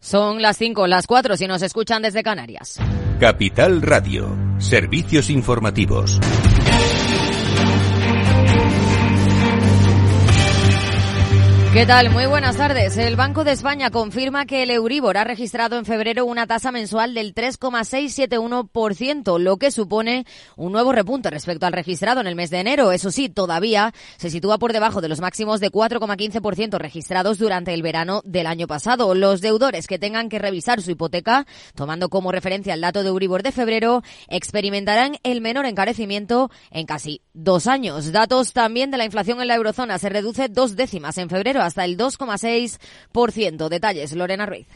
Son las 5, las 4 si nos escuchan desde Canarias. Capital Radio, servicios informativos. ¿Qué tal? Muy buenas tardes. El Banco de España confirma que el Euribor ha registrado en febrero una tasa mensual del 3,671%, lo que supone un nuevo repunte respecto al registrado en el mes de enero. Eso sí, todavía se sitúa por debajo de los máximos de 4,15% registrados durante el verano del año pasado. Los deudores que tengan que revisar su hipoteca, tomando como referencia el dato de Euribor de febrero, experimentarán el menor encarecimiento en casi dos años. Datos también de la inflación en la eurozona. Se reduce dos décimas en febrero hasta el 2,6%. Detalles, Lorena Ruiz.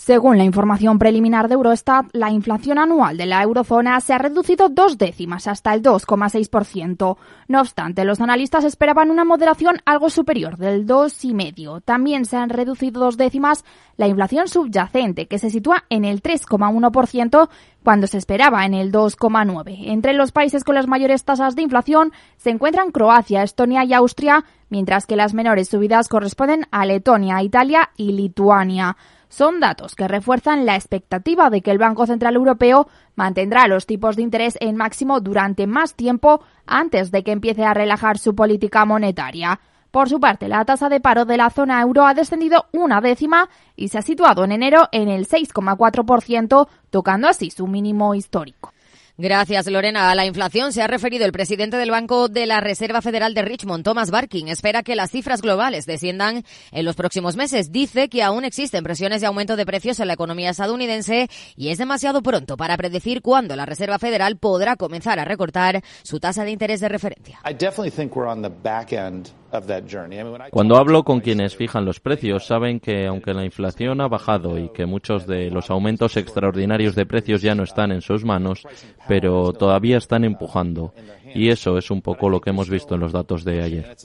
Según la información preliminar de Eurostat, la inflación anual de la eurozona se ha reducido dos décimas hasta el 2,6%. No obstante, los analistas esperaban una moderación algo superior del 2,5%. También se han reducido dos décimas la inflación subyacente, que se sitúa en el 3,1% cuando se esperaba en el 2,9%. Entre los países con las mayores tasas de inflación se encuentran Croacia, Estonia y Austria, mientras que las menores subidas corresponden a Letonia, Italia y Lituania. Son datos que refuerzan la expectativa de que el Banco Central Europeo mantendrá los tipos de interés en máximo durante más tiempo antes de que empiece a relajar su política monetaria. Por su parte, la tasa de paro de la zona euro ha descendido una décima y se ha situado en enero en el 6,4%, tocando así su mínimo histórico. Gracias, Lorena. A la inflación se ha referido el presidente del Banco de la Reserva Federal de Richmond, Thomas Barkin. Espera que las cifras globales desciendan en los próximos meses. Dice que aún existen presiones de aumento de precios en la economía estadounidense y es demasiado pronto para predecir cuándo la Reserva Federal podrá comenzar a recortar su tasa de interés de referencia. Cuando hablo con quienes fijan los precios, saben que aunque la inflación ha bajado y que muchos de los aumentos extraordinarios de precios ya no están en sus manos, pero todavía están empujando. Y eso es un poco lo que hemos visto en los datos de ayer.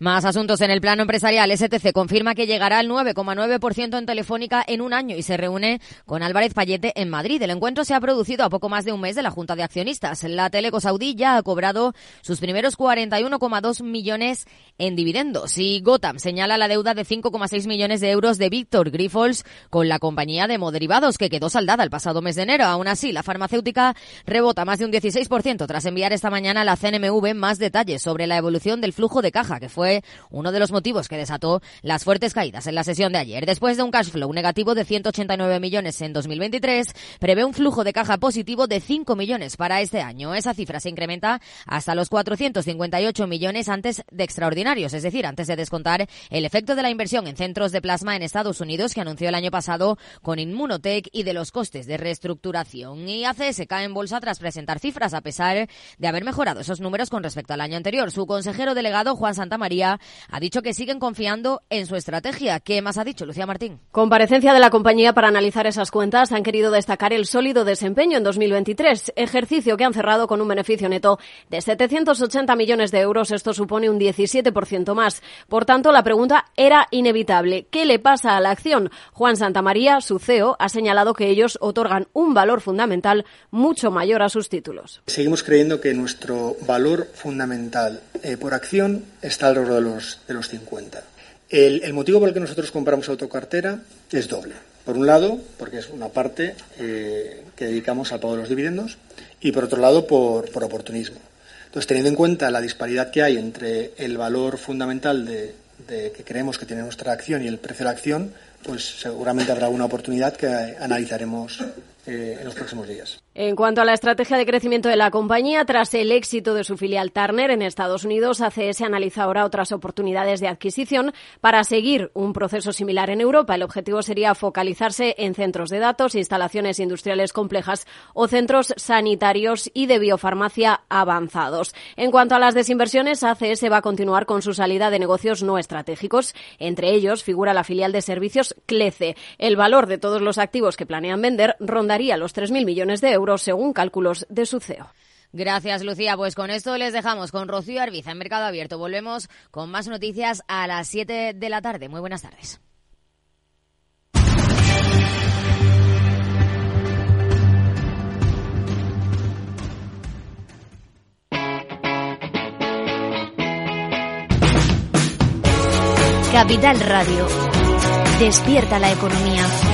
Más asuntos en el plano empresarial. STC confirma que llegará al 9,9% en Telefónica en un año y se reúne con Álvarez Payete en Madrid. El encuentro se ha producido a poco más de un mes de la Junta de Accionistas. La Teleco Saudí ya ha cobrado sus primeros 41,2 millones en dividendos y Gotham señala la deuda de 5,6 millones de euros de Víctor Grifols con la compañía de moderivados que quedó saldada el pasado mes de enero. Aún así, la farmacéutica rebota más de un 16% tras enviar esta mañana a la CNMV más detalles sobre la evolución del flujo de caja que fue fue uno de los motivos que desató las fuertes caídas en la sesión de ayer. Después de un cash flow negativo de 189 millones en 2023, prevé un flujo de caja positivo de 5 millones para este año. Esa cifra se incrementa hasta los 458 millones antes de extraordinarios, es decir, antes de descontar el efecto de la inversión en centros de plasma en Estados Unidos que anunció el año pasado con Inmunotech y de los costes de reestructuración. Y ACS cae en bolsa tras presentar cifras a pesar de haber mejorado esos números con respecto al año anterior. Su consejero delegado, Juan Santamaría, ha dicho que siguen confiando en su estrategia. ¿Qué más ha dicho Lucía Martín? Comparecencia de la compañía para analizar esas cuentas. Han querido destacar el sólido desempeño en 2023, ejercicio que han cerrado con un beneficio neto de 780 millones de euros. Esto supone un 17% más. Por tanto, la pregunta era inevitable. ¿Qué le pasa a la acción? Juan Santamaría, su CEO, ha señalado que ellos otorgan un valor fundamental mucho mayor a sus títulos. Seguimos creyendo que nuestro valor fundamental eh, por acción está alrededor de los, de los 50. El, motivo por el que nosotros compramos autocartera es doble. Por un lado, porque es una parte eh, que dedicamos al pago de los dividendos, y por otro lado, por, por, oportunismo. Entonces, teniendo en cuenta la disparidad que hay entre el valor fundamental de, de que creemos que tiene nuestra acción y el precio de la acción, pues seguramente habrá una oportunidad que analizaremos eh, en los próximos días. En cuanto a la estrategia de crecimiento de la compañía, tras el éxito de su filial Turner en Estados Unidos, ACS analiza ahora otras oportunidades de adquisición para seguir un proceso similar en Europa. El objetivo sería focalizarse en centros de datos, instalaciones industriales complejas o centros sanitarios y de biofarmacia avanzados. En cuanto a las desinversiones, ACS va a continuar con su salida de negocios no estratégicos. Entre ellos figura la filial de servicios CLECE. El valor de todos los activos que planean vender rondaría los 3.000 millones de euros según cálculos de su CEO. Gracias, Lucía. Pues con esto les dejamos con Rocío Arbiza en Mercado Abierto. Volvemos con más noticias a las 7 de la tarde. Muy buenas tardes. Capital Radio. Despierta la economía.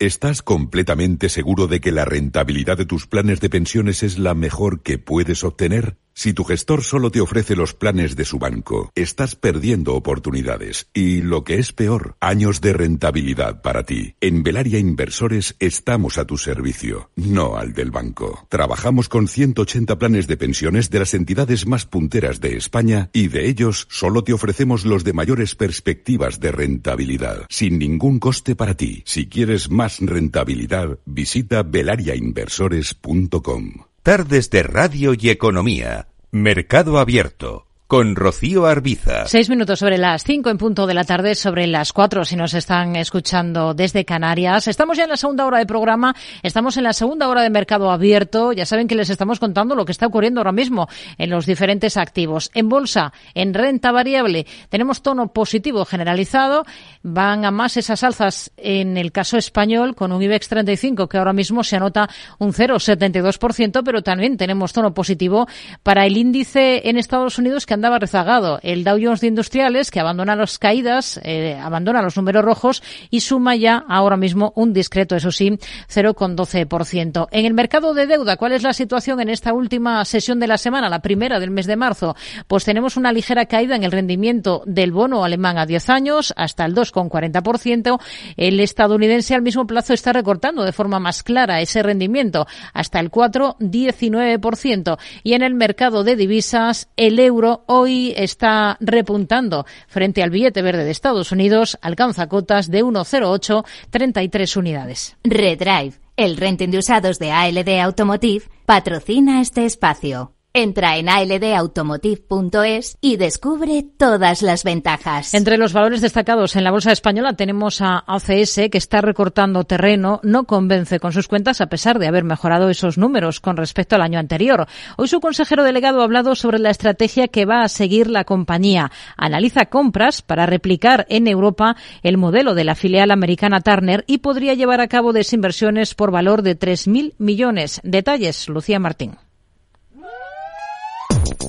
¿Estás completamente seguro de que la rentabilidad de tus planes de pensiones es la mejor que puedes obtener? Si tu gestor solo te ofrece los planes de su banco, estás perdiendo oportunidades y, lo que es peor, años de rentabilidad para ti. En Velaria Inversores estamos a tu servicio, no al del banco. Trabajamos con 180 planes de pensiones de las entidades más punteras de España y de ellos solo te ofrecemos los de mayores perspectivas de rentabilidad, sin ningún coste para ti. Si quieres más rentabilidad, visita velariainversores.com. Tardes de Radio y Economía. Mercado Abierto con Rocío Arbiza. Seis minutos sobre las cinco en punto de la tarde, sobre las cuatro si nos están escuchando desde Canarias. Estamos ya en la segunda hora de programa, estamos en la segunda hora de mercado abierto. Ya saben que les estamos contando lo que está ocurriendo ahora mismo en los diferentes activos. En bolsa, en renta variable, tenemos tono positivo generalizado. Van a más esas alzas en el caso español con un IBEX 35 que ahora mismo se anota un 0,72%, pero también tenemos tono positivo para el índice en Estados Unidos que andaba rezagado. El Dow Jones de Industriales, que abandona las caídas, eh, abandona los números rojos y suma ya ahora mismo un discreto, eso sí, 0,12%. En el mercado de deuda, ¿cuál es la situación en esta última sesión de la semana, la primera del mes de marzo? Pues tenemos una ligera caída en el rendimiento del bono alemán a 10 años, hasta el 2,40%. El estadounidense al mismo plazo está recortando de forma más clara ese rendimiento, hasta el 4,19%. Y en el mercado de divisas, el euro hoy está repuntando frente al billete verde de Estados Unidos, alcanza cotas de 1,0833 unidades. Redrive, el renting de usados de ALD Automotive, patrocina este espacio. Entra en aldautomotive.es y descubre todas las ventajas. Entre los valores destacados en la bolsa española tenemos a ACS que está recortando terreno, no convence con sus cuentas a pesar de haber mejorado esos números con respecto al año anterior. Hoy su consejero delegado ha hablado sobre la estrategia que va a seguir la compañía. Analiza compras para replicar en Europa el modelo de la filial americana Turner y podría llevar a cabo desinversiones por valor de 3.000 millones. Detalles, Lucía Martín.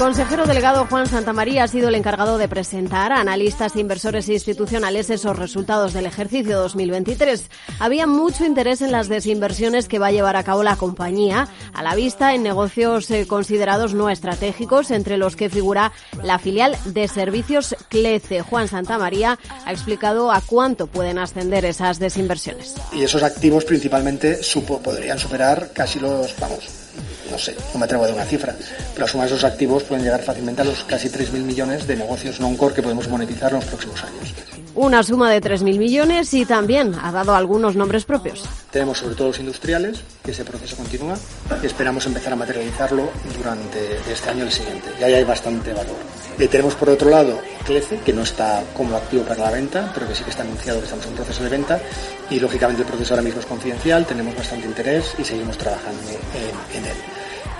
consejero delegado Juan Santamaría ha sido el encargado de presentar a analistas, inversores e institucionales esos resultados del ejercicio 2023. Había mucho interés en las desinversiones que va a llevar a cabo la compañía, a la vista en negocios eh, considerados no estratégicos, entre los que figura la filial de servicios CLECE. Juan Santamaría ha explicado a cuánto pueden ascender esas desinversiones. Y esos activos principalmente podrían superar casi los, vamos, no sé, no me atrevo a dar una cifra, pero la suma de esos activos pueden llegar fácilmente a los casi 3.000 millones de negocios non-core que podemos monetizar en los próximos años. Una suma de 3.000 millones y también ha dado algunos nombres propios. Tenemos sobre todo los industriales, que ese proceso continúa, y esperamos empezar a materializarlo durante este año y el siguiente. Y ahí hay bastante valor. Eh, tenemos por otro lado Clece, que no está como activo para la venta, pero que sí que está anunciado que estamos en proceso de venta. Y lógicamente el proceso ahora mismo es confidencial, tenemos bastante interés y seguimos trabajando en, en él.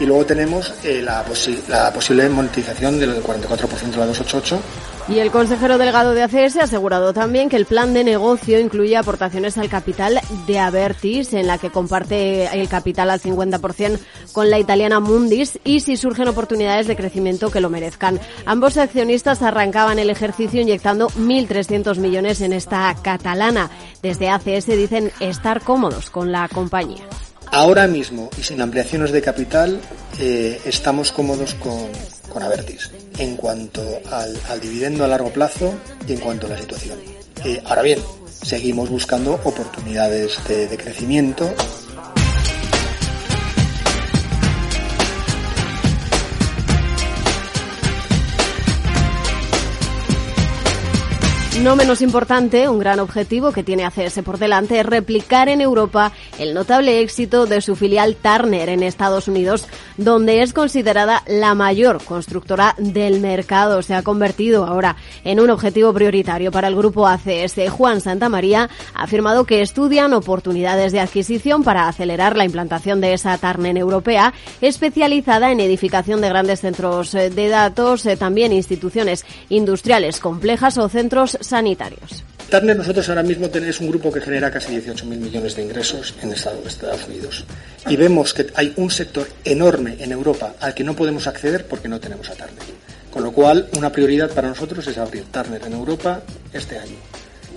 Y luego tenemos eh, la, posi la, posible monetización del 44% de la 288. Y el consejero delegado de ACS ha asegurado también que el plan de negocio incluye aportaciones al capital de Avertis, en la que comparte el capital al 50% con la italiana Mundis, y si surgen oportunidades de crecimiento que lo merezcan. Ambos accionistas arrancaban el ejercicio inyectando 1.300 millones en esta catalana. Desde ACS dicen estar cómodos con la compañía. Ahora mismo y sin ampliaciones de capital eh, estamos cómodos con, con, Avertis en cuanto al, al, dividendo a largo plazo y en cuanto a la situación. Eh, ahora bien, seguimos buscando oportunidades de, de crecimiento No menos importante, un gran objetivo que tiene ACS por delante es replicar en Europa el notable éxito de su filial Turner en Estados Unidos, donde es considerada la mayor constructora del mercado. Se ha convertido ahora en un objetivo prioritario para el grupo ACS. Juan Santamaría ha afirmado que estudian oportunidades de adquisición para acelerar la implantación de esa Turner europea, especializada en edificación de grandes centros de datos, eh, también instituciones industriales complejas o centros sanitarios. Turner nosotros ahora mismo tenemos un grupo que genera casi 18.000 millones de ingresos en Estados Unidos. Y vemos que hay un sector enorme en Europa al que no podemos acceder porque no tenemos a Turner. Con lo cual, una prioridad para nosotros es abrir Turner en Europa este año.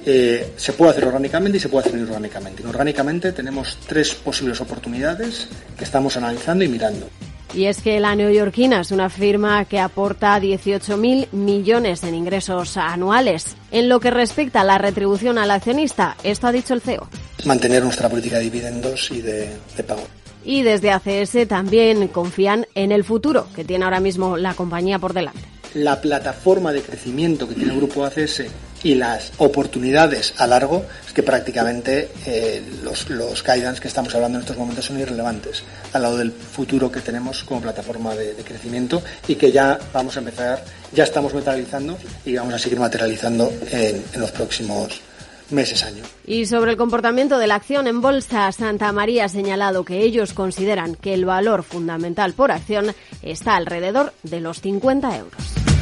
Eh, se puede hacer orgánicamente y se puede hacer inorgánicamente. Inorgánicamente tenemos tres posibles oportunidades que estamos analizando y mirando. Y es que la neoyorquina es una firma que aporta 18.000 millones en ingresos anuales. En lo que respecta a la retribución al accionista, esto ha dicho el CEO. Mantener nuestra política de dividendos y de, de pago. Y desde ACS también confían en el futuro que tiene ahora mismo la compañía por delante. La plataforma de crecimiento que tiene el grupo ACS y las oportunidades a largo es que prácticamente eh, los, los guidance que estamos hablando en estos momentos son irrelevantes al lado del futuro que tenemos como plataforma de, crecimiento y que ya vamos a empezar, ya estamos materializando y vamos a seguir materializando en, en los próximos meses, años. Y sobre el comportamiento de la acción en bolsa, Santa María ha señalado que ellos consideran que el valor fundamental por acción está alrededor de los 50 euros.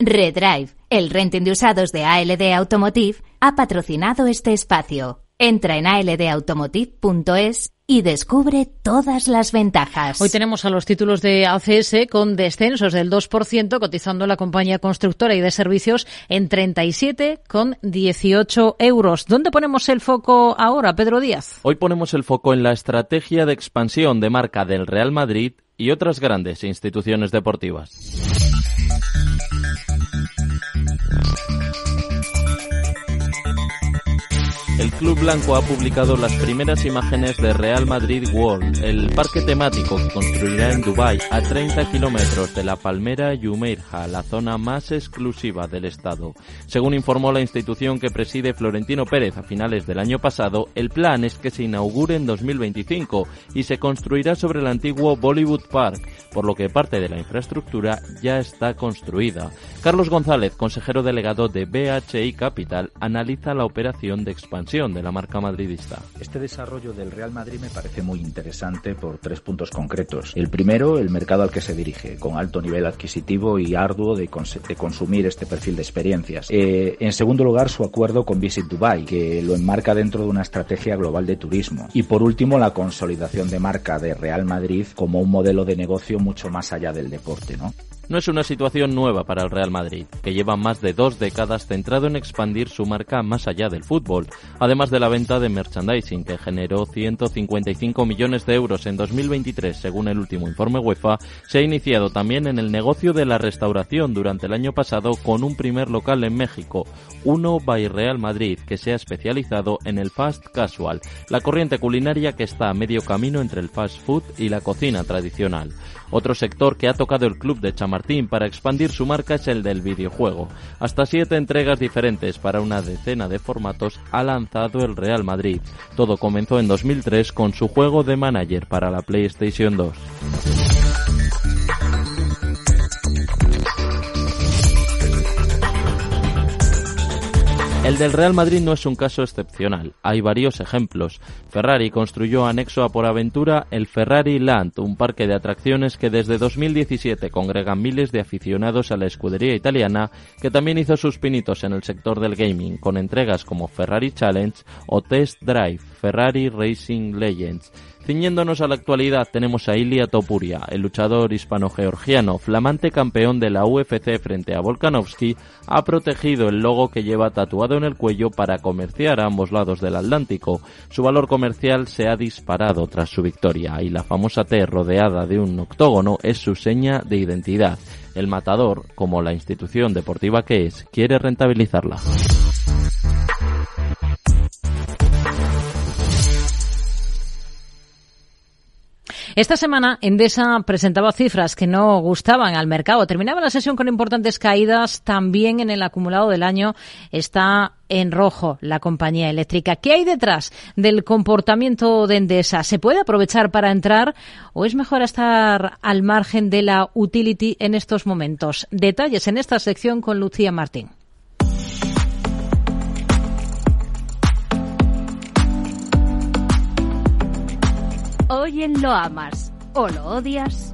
Redrive, el renting de usados de ALD Automotive, ha patrocinado este espacio. Entra en aldautomotive.es y descubre todas las ventajas. Hoy tenemos a los títulos de ACS con descensos del 2%, cotizando la compañía constructora y de servicios en 37,18 euros. ¿Dónde ponemos el foco ahora, Pedro Díaz? Hoy ponemos el foco en la estrategia de expansión de marca del Real Madrid y otras grandes instituciones deportivas. El Club Blanco ha publicado las primeras imágenes de Real Madrid World, el parque temático que construirá en Dubái a 30 kilómetros de la Palmera Jumeirah, la zona más exclusiva del estado. Según informó la institución que preside Florentino Pérez a finales del año pasado, el plan es que se inaugure en 2025 y se construirá sobre el antiguo Bollywood Park, por lo que parte de la infraestructura ya está construida. Carlos González, consejero delegado de BHI Capital, analiza la operación de de la marca madridista. Este desarrollo del Real Madrid me parece muy interesante por tres puntos concretos. El primero, el mercado al que se dirige, con alto nivel adquisitivo y arduo de consumir este perfil de experiencias. Eh, en segundo lugar, su acuerdo con Visit Dubai, que lo enmarca dentro de una estrategia global de turismo. Y por último, la consolidación de marca de Real Madrid como un modelo de negocio mucho más allá del deporte, ¿no? No es una situación nueva para el Real Madrid, que lleva más de dos décadas centrado en expandir su marca más allá del fútbol, además de la venta de merchandising, que generó 155 millones de euros en 2023, según el último informe UEFA, se ha iniciado también en el negocio de la restauración durante el año pasado con un primer local en México, uno by Real Madrid, que se ha especializado en el fast casual, la corriente culinaria que está a medio camino entre el fast food y la cocina tradicional. Otro sector que ha tocado el club de Chamartín para expandir su marca es el del videojuego. Hasta siete entregas diferentes para una decena de formatos ha lanzado el Real Madrid. Todo comenzó en 2003 con su juego de manager para la PlayStation 2. El del Real Madrid no es un caso excepcional. Hay varios ejemplos. Ferrari construyó anexo a Por Aventura el Ferrari Land, un parque de atracciones que desde 2017 congrega miles de aficionados a la escudería italiana, que también hizo sus pinitos en el sector del gaming, con entregas como Ferrari Challenge o Test Drive, Ferrari Racing Legends. Ciñéndonos a la actualidad tenemos a Ilia Topuria, el luchador hispano-georgiano, flamante campeón de la UFC frente a Volkanovski, ha protegido el logo que lleva tatuado en el cuello para comerciar a ambos lados del Atlántico. Su valor comercial se ha disparado tras su victoria y la famosa T rodeada de un octógono es su seña de identidad. El matador, como la institución deportiva que es, quiere rentabilizarla. Esta semana Endesa presentaba cifras que no gustaban al mercado. Terminaba la sesión con importantes caídas. También en el acumulado del año está en rojo la compañía eléctrica. ¿Qué hay detrás del comportamiento de Endesa? ¿Se puede aprovechar para entrar o es mejor estar al margen de la utility en estos momentos? Detalles en esta sección con Lucía Martín. Hoy en Lo Amas o Lo Odias.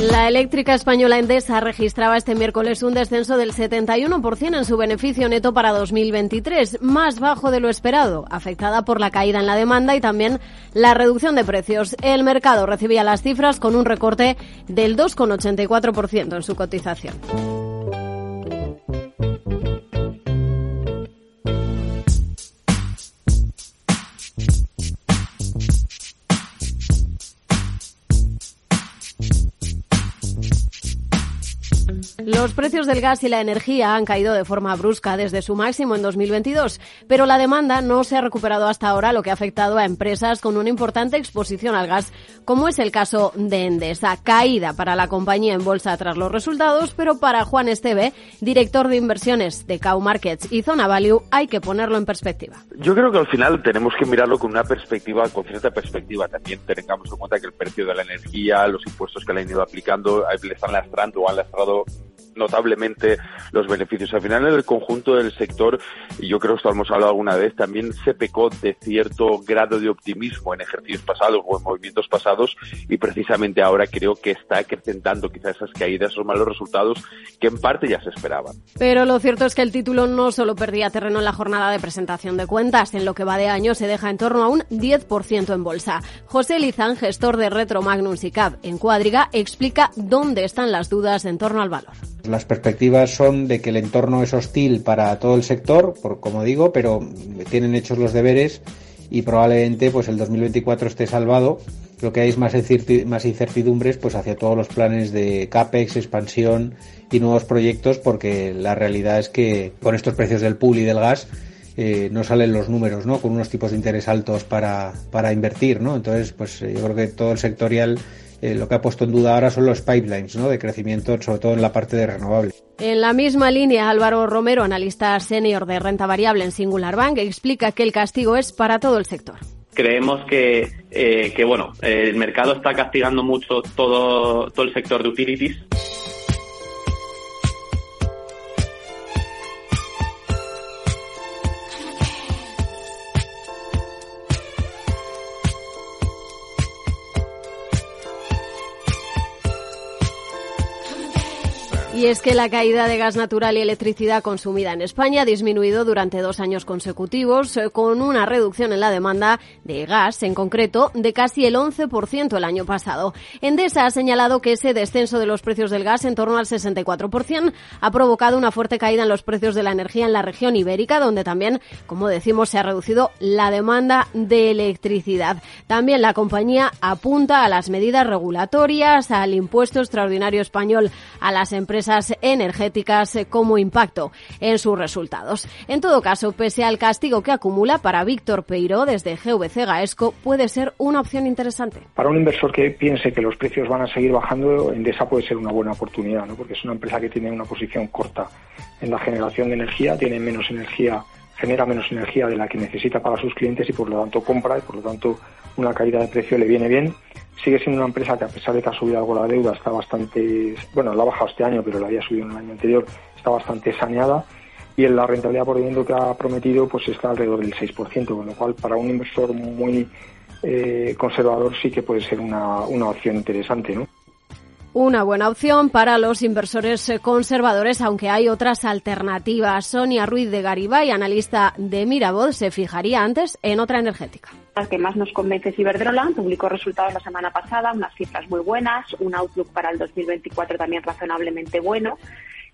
La eléctrica española Endesa registraba este miércoles un descenso del 71% en su beneficio neto para 2023, más bajo de lo esperado, afectada por la caída en la demanda y también la reducción de precios. El mercado recibía las cifras con un recorte del 2,84% en su cotización. Los precios del gas y la energía han caído de forma brusca desde su máximo en 2022, pero la demanda no se ha recuperado hasta ahora, lo que ha afectado a empresas con una importante exposición al gas, como es el caso de Endesa. Caída para la compañía en bolsa tras los resultados, pero para Juan Esteve, director de inversiones de Cow Markets y Zona Value, hay que ponerlo en perspectiva. Yo creo que al final tenemos que mirarlo con una perspectiva, con cierta perspectiva. También tengamos en cuenta que el precio de la energía, los impuestos que le han ido aplicando, le están lastrando o han lastrado notablemente los beneficios. Al final, en el conjunto del sector, y yo creo que esto hemos hablado alguna vez, también se pecó de cierto grado de optimismo en ejercicios pasados o en movimientos pasados y precisamente ahora creo que está acrecentando quizás esas caídas, esos malos resultados que en parte ya se esperaban. Pero lo cierto es que el título no solo perdía terreno en la jornada de presentación de cuentas, en lo que va de año se deja en torno a un 10% en bolsa. José Lizán, gestor de Retro Magnum SICAP en Cuadriga, explica dónde están las dudas en torno al valor. Las perspectivas son de que el entorno es hostil para todo el sector, por, como digo, pero tienen hechos los deberes y probablemente pues el 2024 esté salvado. Lo que hay es más, incertidumbres pues hacia todos los planes de CAPEX, expansión y nuevos proyectos porque la realidad es que con estos precios del pool y del gas eh, no salen los números, ¿no? Con unos tipos de interés altos para, para invertir, ¿no? Entonces, pues yo creo que todo el sectorial eh, lo que ha puesto en duda ahora son los pipelines ¿no? de crecimiento, sobre todo en la parte de renovable. En la misma línea, Álvaro Romero, analista senior de renta variable en Singular Bank, explica que el castigo es para todo el sector. Creemos que, eh, que bueno, el mercado está castigando mucho todo, todo el sector de utilities Y es que la caída de gas natural y electricidad consumida en España ha disminuido durante dos años consecutivos, eh, con una reducción en la demanda de gas, en concreto, de casi el 11% el año pasado. Endesa ha señalado que ese descenso de los precios del gas en torno al 64% ha provocado una fuerte caída en los precios de la energía en la región ibérica, donde también, como decimos, se ha reducido la demanda de electricidad. También la compañía apunta a las medidas regulatorias, al impuesto extraordinario español a las empresas energéticas como impacto en sus resultados. En todo caso, pese al castigo que acumula para Víctor Peiro desde GVC Gaesco, puede ser una opción interesante. Para un inversor que piense que los precios van a seguir bajando, Endesa puede ser una buena oportunidad, ¿no? porque es una empresa que tiene una posición corta en la generación de energía, tiene menos energía genera menos energía de la que necesita para sus clientes y por lo tanto compra y por lo tanto una caída de precio le viene bien sigue siendo una empresa que a pesar de que ha subido algo la deuda está bastante, bueno, la ha bajado este año, pero la había subido en el año anterior, está bastante saneada y en la rentabilidad por dividendo que ha prometido pues está alrededor del 6%, con lo cual para un inversor muy eh, conservador sí que puede ser una, una opción interesante, ¿no? Una buena opción para los inversores conservadores, aunque hay otras alternativas. Sonia Ruiz de Garibay, analista de Mirabod, se fijaría antes en otra energética. La que más nos convence es Iberdrola, publicó resultados la semana pasada, unas cifras muy buenas, un outlook para el 2024 también razonablemente bueno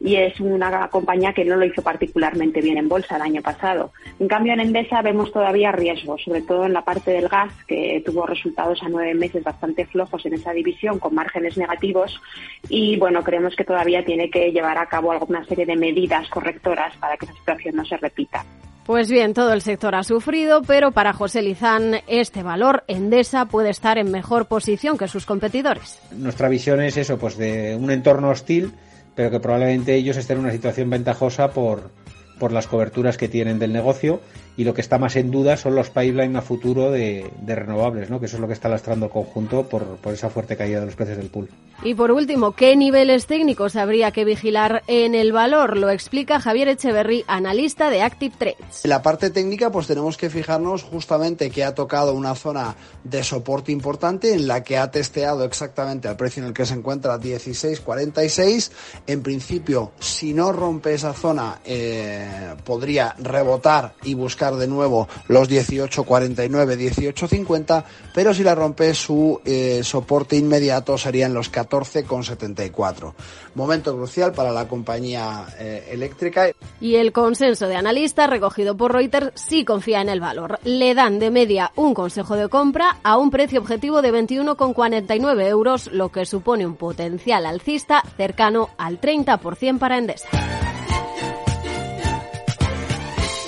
y es una compañía que no lo hizo particularmente bien en bolsa el año pasado. En cambio, en Endesa vemos todavía riesgos, sobre todo en la parte del gas, que tuvo resultados a nueve meses bastante flojos en esa división, con márgenes negativos, y bueno, creemos que todavía tiene que llevar a cabo alguna serie de medidas correctoras para que esa situación no se repita. Pues bien, todo el sector ha sufrido, pero para José Lizán este valor Endesa puede estar en mejor posición que sus competidores. Nuestra visión es eso, pues de un entorno hostil, pero que probablemente ellos estén en una situación ventajosa por, por las coberturas que tienen del negocio y lo que está más en duda son los pipeline a futuro de, renovables, ¿no? que eso es lo que está lastrando el conjunto por, por, esa fuerte caída de los precios del pool. Y por último, ¿qué niveles técnicos habría que vigilar en el valor? Lo explica Javier Echeverry, analista de Active Trades. En la parte técnica, pues tenemos que fijarnos justamente que ha tocado una zona de soporte importante en la que ha testeado exactamente al precio en el que se encuentra 16.46. En principio, si no rompe esa zona, eh, podría rebotar y buscar de nuevo los 18.49, 18.50, pero si la rompe su eh, soporte inmediato serían los 14.74. Momento crucial para la compañía eh, eléctrica. Y el consenso de analistas recogido por Reuters sí confía en el valor. Le dan de media un consejo de compra a un precio objetivo de 21,49 euros, lo que supone un potencial alcista cercano al 30% para Endesa.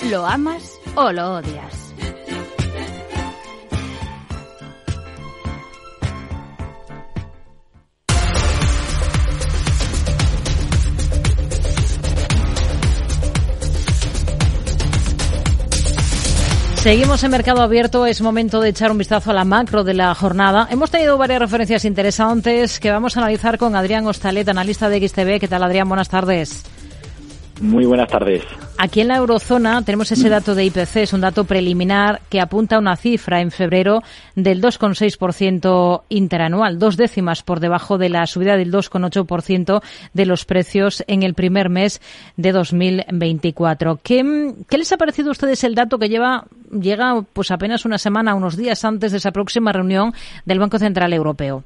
¿Lo amas o lo odias? Seguimos en Mercado Abierto, es momento de echar un vistazo a la macro de la jornada. Hemos tenido varias referencias interesantes que vamos a analizar con Adrián Ostalet, analista de XTV. ¿Qué tal, Adrián? Buenas tardes. Muy buenas tardes. Aquí en la eurozona tenemos ese dato de IPC, es un dato preliminar que apunta a una cifra en febrero del 2,6% interanual, dos décimas por debajo de la subida del 2,8% de los precios en el primer mes de 2024. ¿Qué, ¿Qué, les ha parecido a ustedes el dato que lleva llega pues apenas una semana, unos días antes de esa próxima reunión del Banco Central Europeo?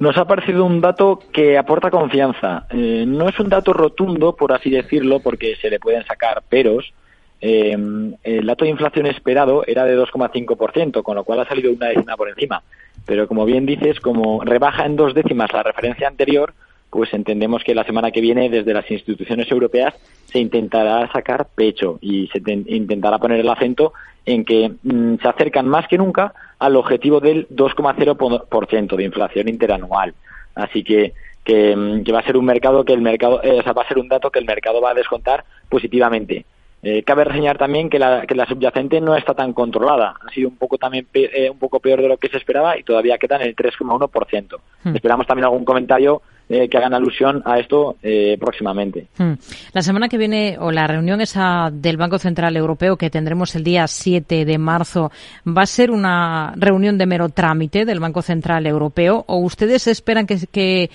Nos ha parecido un dato que aporta confianza. Eh, no es un dato rotundo, por así decirlo, porque se le pueden sacar peros. Eh, el dato de inflación esperado era de 2,5%, con lo cual ha salido una décima por encima. Pero como bien dices, como rebaja en dos décimas la referencia anterior, pues entendemos que la semana que viene desde las instituciones europeas se intentará sacar pecho y se intentará poner el acento en que mm, se acercan más que nunca al objetivo del 2,0% de inflación interanual. Así que, mm, que, va a ser un mercado que el mercado, eh, va a ser un dato que el mercado va a descontar positivamente. Eh, cabe reseñar también que la, que la subyacente no está tan controlada. Ha sido un poco también eh, un poco peor de lo que se esperaba y todavía queda en el 3,1%. Hmm. Esperamos también algún comentario eh, que hagan alusión a esto próximamente. Hmm. La semana que viene, o la reunión esa del Banco Central Europeo que tendremos el día 7 de marzo, ¿va a ser una reunión de mero trámite del Banco Central Europeo o ustedes esperan que, que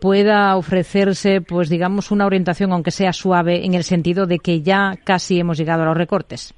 pueda ofrecerse, pues digamos, una orientación, aunque sea suave, en el sentido de que ya casi hemos llegado a los recortes?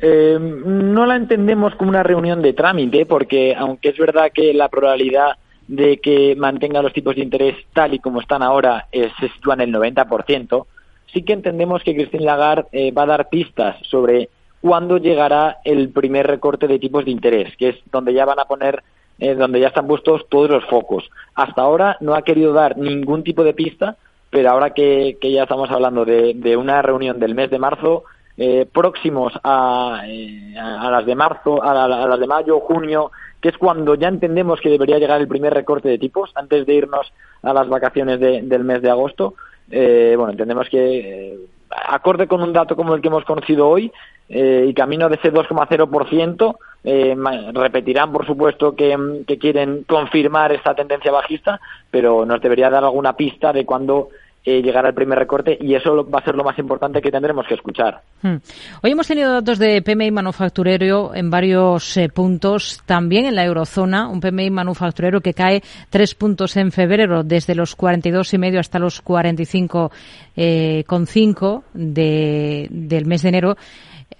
Eh, no la entendemos como una reunión de trámite, porque aunque es verdad que la probabilidad de que mantenga los tipos de interés tal y como están ahora se sitúa en el 90%, sí que entendemos que Christine Lagarde eh, va a dar pistas sobre cuándo llegará el primer recorte de tipos de interés, que es donde ya van a poner eh, donde ya están puestos todos los focos. Hasta ahora no ha querido dar ningún tipo de pista, pero ahora que, ya estamos hablando de, una reunión del mes de marzo, eh, próximos a, eh, a, las de marzo, a, las de mayo, junio, que es cuando ya entendemos que debería llegar el primer recorte de tipos antes de irnos a las vacaciones del mes de agosto. bueno, entendemos que acorde con un dato como el que hemos conocido hoy y camino de ese 2,0%, eh, repetirán, por supuesto, que, quieren confirmar esta tendencia bajista, pero nos debería dar alguna pista de cuándo eh, llegará el primer recorte y eso va a ser lo más importante que tendremos que escuchar. Hmm. Hoy hemos tenido datos de PMI manufacturero en varios eh, puntos, también en la eurozona, un PMI manufacturero que cae tres puntos en febrero, desde los 42 y medio hasta los 45 eh, con cinco del mes de enero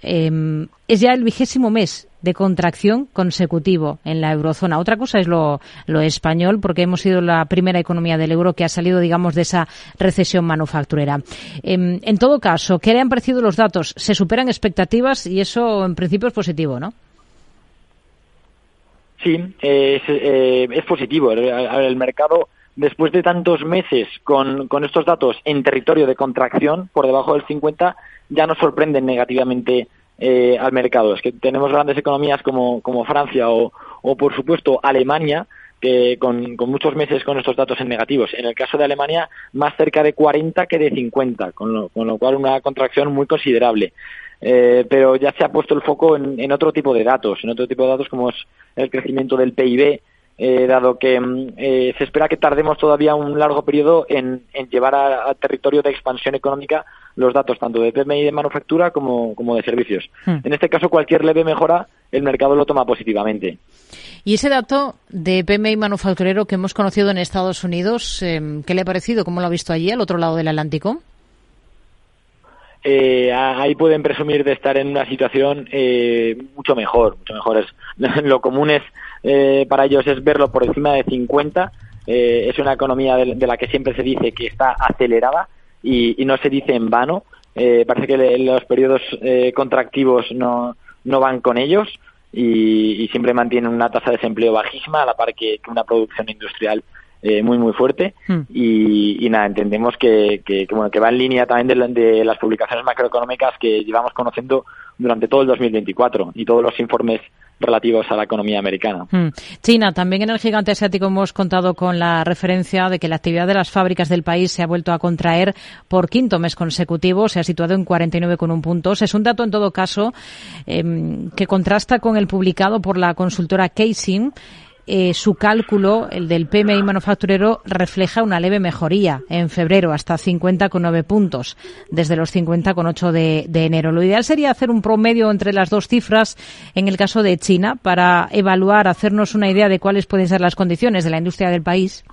em, es ya el vigésimo mes de contracción consecutivo en la eurozona. Otra cosa es lo, español, porque hemos sido la primera economía del euro que ha salido, digamos, de esa recesión manufacturera. Em, en, todo caso, ¿qué le han parecido los datos? Se superan expectativas y eso, en principio, es positivo, ¿no? Sí, es, eh, es positivo. El, mercado, después de tantos meses con, estos datos en territorio de contracción, por debajo del 50, ya nos sorprenden negativamente eh, al mercado. Es que tenemos grandes economías como, Francia o, por supuesto, Alemania, que con, con, muchos meses con estos datos en negativos. En el caso de Alemania, más cerca de 40 que de 50, con lo, con lo cual una contracción muy considerable. Eh, pero ya se ha puesto el foco en, en, otro tipo de datos, en otro tipo de datos como es el crecimiento del PIB, eh, dado que mm, eh, se espera que tardemos todavía un largo periodo en, llevar a, territorio de expansión económica los datos tanto de PMI de manufactura como, de servicios. Hmm. En este caso, cualquier leve mejora, el mercado lo toma positivamente. Y ese dato de PMI manufacturero que hemos conocido en Estados Unidos, em, ¿qué le ha parecido? ¿Cómo lo ha visto allí, al otro lado del Atlántico? Eh, ahí pueden presumir de estar en una situación mucho mejor, mucho mejor. lo común es eh, para ellos es verlo por encima de 50. Eh, es una economía de, la que siempre se dice que está acelerada y, no se dice en vano. Eh, parece que los periodos contractivos no, no van con ellos y, siempre mantienen una tasa de desempleo bajísima a la par que, una producción industrial muy muy fuerte hmm. y, nada entendemos que, que, bueno que va en línea también de, de, las publicaciones macroeconómicas que llevamos conociendo durante todo el 2024 y todos los informes relativos a la economía americana. Hmm. China, también en el gigante asiático hemos contado con la referencia de que la actividad de las fábricas del país se ha vuelto a contraer por quinto mes consecutivo, se ha situado en 49,1 puntos. Es un dato, en todo caso, em, que contrasta con el publicado por la consultora Casing eh, su cálculo, el del PMI manufacturero, refleja una leve mejoría en febrero, hasta 50,9 puntos, desde los 50,8 de, de enero. Lo ideal sería hacer un promedio entre las dos cifras en el caso de China para evaluar, hacernos una idea de cuáles pueden ser las condiciones de la industria del país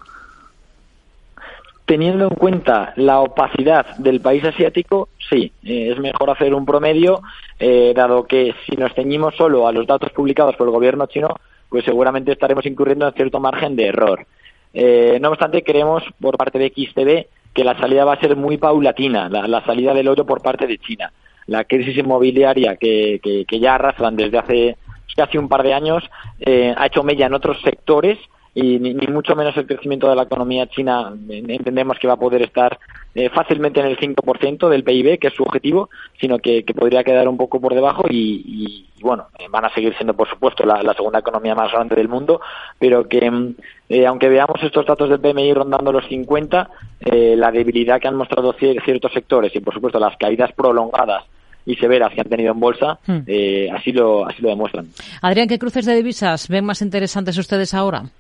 teniendo en cuenta la opacidad del país asiático, sí, eh, es mejor hacer un promedio, eh, dado que si nos ceñimos solo a los datos publicados por el gobierno chino, pues seguramente estaremos incurriendo en cierto margen de error. Eh, no obstante, creemos por parte de XTB que la salida va a ser muy paulatina, la, salida del oro por parte de China. La crisis inmobiliaria que, que, ya arrastran desde hace casi un par de años eh, ha hecho mella en otros sectores y ni, mucho menos el crecimiento de la economía china entendemos que va a poder estar eh, fácilmente en el 5% del PIB, que es su objetivo, sino que, podría quedar un poco por debajo y, bueno, eh, van a seguir siendo, por supuesto, la, segunda economía más grande del mundo, pero que mm, eh, aunque veamos estos datos del PMI rondando los 50, la debilidad que han mostrado ciertos sectores y, por supuesto, las caídas prolongadas y severas que han tenido en bolsa, hmm. así, lo, así lo demuestran. Adrián, ¿qué cruces de divisas ven más interesantes ustedes ahora?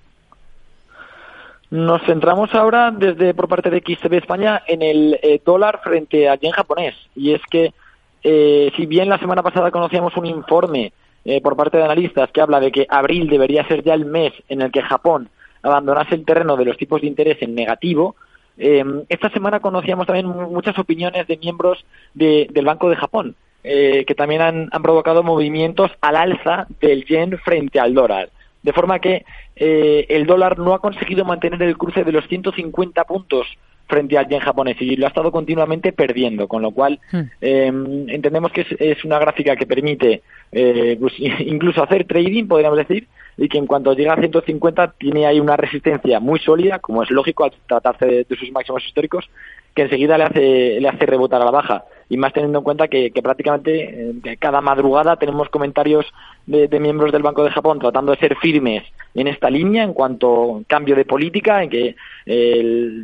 Nos centramos ahora desde por parte de XTB España en el eh, dólar frente al yen japonés. Y es que, eh, si bien la semana pasada conocíamos un informe eh, por parte de analistas que habla de que abril debería ser ya el mes en el que Japón abandonase el terreno de los tipos de interés en negativo, esta semana conocíamos también muchas opiniones de miembros del Banco de Japón, que también han, han provocado movimientos al alza del yen frente al dólar. De forma que eh, el dólar no ha conseguido mantener el cruce de los 150 puntos frente al yen japonés y lo ha estado continuamente perdiendo, con lo cual em, entendemos que es, una gráfica que permite eh, pues, incluso hacer trading, podríamos decir, y que en cuanto llega a 150 tiene ahí una resistencia muy sólida, como es lógico al tratarse de, sus máximos históricos, que enseguida le hace, le hace rebotar a la baja. Y más teniendo en cuenta que, prácticamente eh, cada madrugada tenemos comentarios de, miembros del Banco de Japón tratando de ser firmes en esta línea en cuanto cambio de política, en que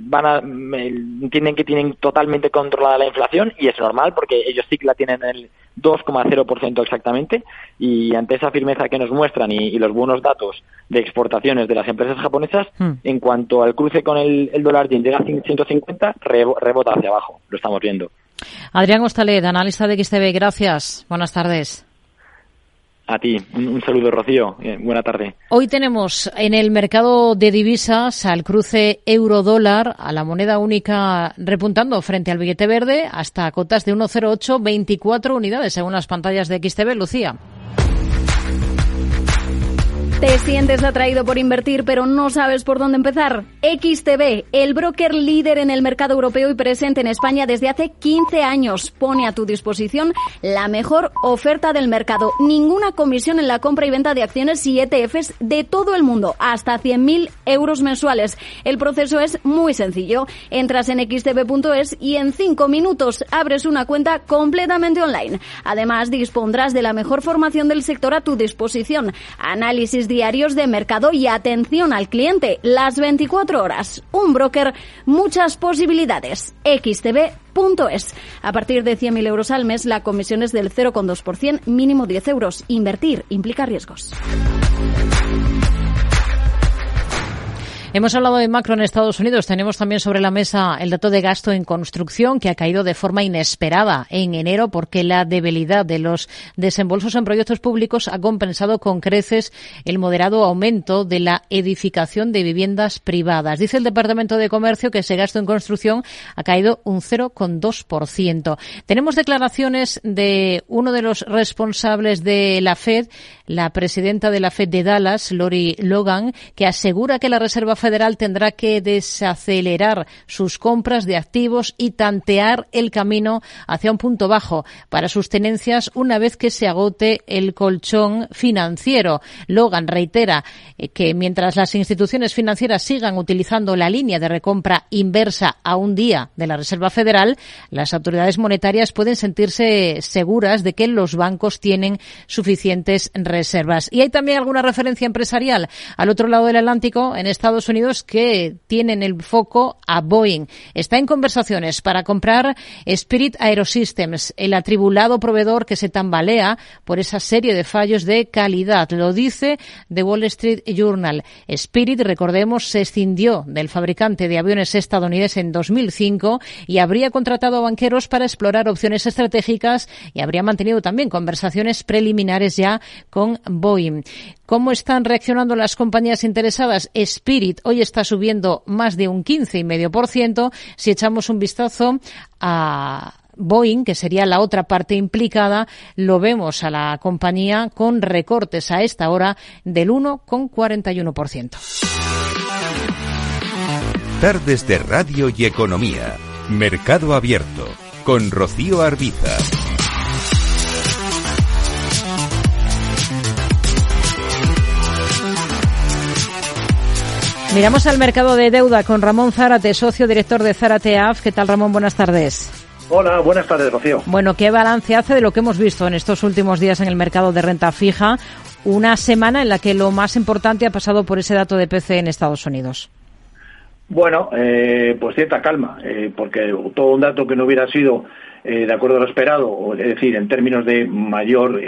van a, entienden que tienen totalmente controlada la inflación y es normal porque ellos sí que la tienen en el 2,0% exactamente y ante esa firmeza que nos muestran y, los buenos datos de exportaciones de las empresas japonesas, hmm. en cuanto al cruce con el, dólar yen llega a 150, rebota hacia abajo, lo estamos viendo. Adrián Ostaled, analista de XTB, gracias. Buenas tardes. A ti, un, saludo Rocío, eh, buena tarde. Hoy tenemos en el mercado de divisas al cruce euro-dólar, a la moneda única repuntando frente al billete verde hasta cotas de 1,0824 unidades según las pantallas de XTB. Lucía. ¿Te sientes atraído por invertir pero no sabes por dónde empezar? XTB, el broker líder en el mercado europeo y presente en España desde hace 15 años, pone a tu disposición la mejor oferta del mercado. Ninguna comisión en la compra y venta de acciones y ETFs de todo el mundo, hasta 100.000 euros mensuales. El proceso es muy sencillo. Entras en xtb.es y en 5 minutos abres una cuenta completamente online. Además, dispondrás de la mejor formación del sector a tu disposición. Análisis diarios de mercado y atención al cliente las 24 horas. Un broker, muchas posibilidades. xtb.es. A partir de 100.000 euros al mes, la comisión es del 0,2%, mínimo 10 euros. Invertir implica riesgos. Hemos hablado de macro en Estados Unidos. Tenemos también sobre la mesa el dato de gasto en construcción que ha caído de forma inesperada en enero porque la debilidad de los desembolsos en proyectos públicos ha compensado con creces el moderado aumento de la edificación de viviendas privadas. Dice el Departamento de Comercio que ese gasto en construcción ha caído un 0,2%. Tenemos declaraciones de uno de los responsables de la Fed, la presidenta de la Fed de Dallas, Lori Logan, que asegura que la Reserva Federal tendrá que desacelerar sus compras de activos y tantear el camino hacia un punto bajo para sus tenencias una vez que se agote el colchón financiero. Logan reitera eh, que mientras las instituciones financieras sigan utilizando la línea de recompra inversa a un día de la Reserva Federal, las autoridades monetarias pueden sentirse seguras de que los bancos tienen suficientes reservas. Y hay también alguna referencia empresarial al otro lado del Atlántico, en Estados Unidos Unidos que tienen el foco a Boeing. Está en conversaciones para comprar Spirit Aerosystems, el atribulado proveedor que se tambalea por esa serie de fallos de calidad. Lo dice The Wall Street Journal. Spirit, recordemos, se escindió del fabricante de aviones estadounidense en 2005 y habría contratado a banqueros para explorar opciones estratégicas y habría mantenido también conversaciones preliminares ya con Boeing. ¿Cómo están reaccionando las compañías interesadas? Spirit hoy está subiendo más de un 15,5%. Si echamos un vistazo a Boeing, que sería la otra parte implicada, lo vemos a la compañía con recortes a esta hora del 1,41%. Tardes de Radio y Economía. Mercado Abierto. Con Rocío Arbiza. Miramos al mercado de deuda con Ramón Zárate, socio director de Zárate AF. ¿Qué tal, Ramón? Buenas tardes. Hola, buenas tardes, Rocío. Bueno, ¿qué balance hace de lo que hemos visto en estos últimos días en el mercado de renta fija? Una semana en la que lo más importante ha pasado por ese dato de PC en Estados Unidos. Bueno, eh, pues cierta calma, eh, porque todo un dato que no hubiera sido eh, de acuerdo a lo esperado, es decir, en términos de mayor,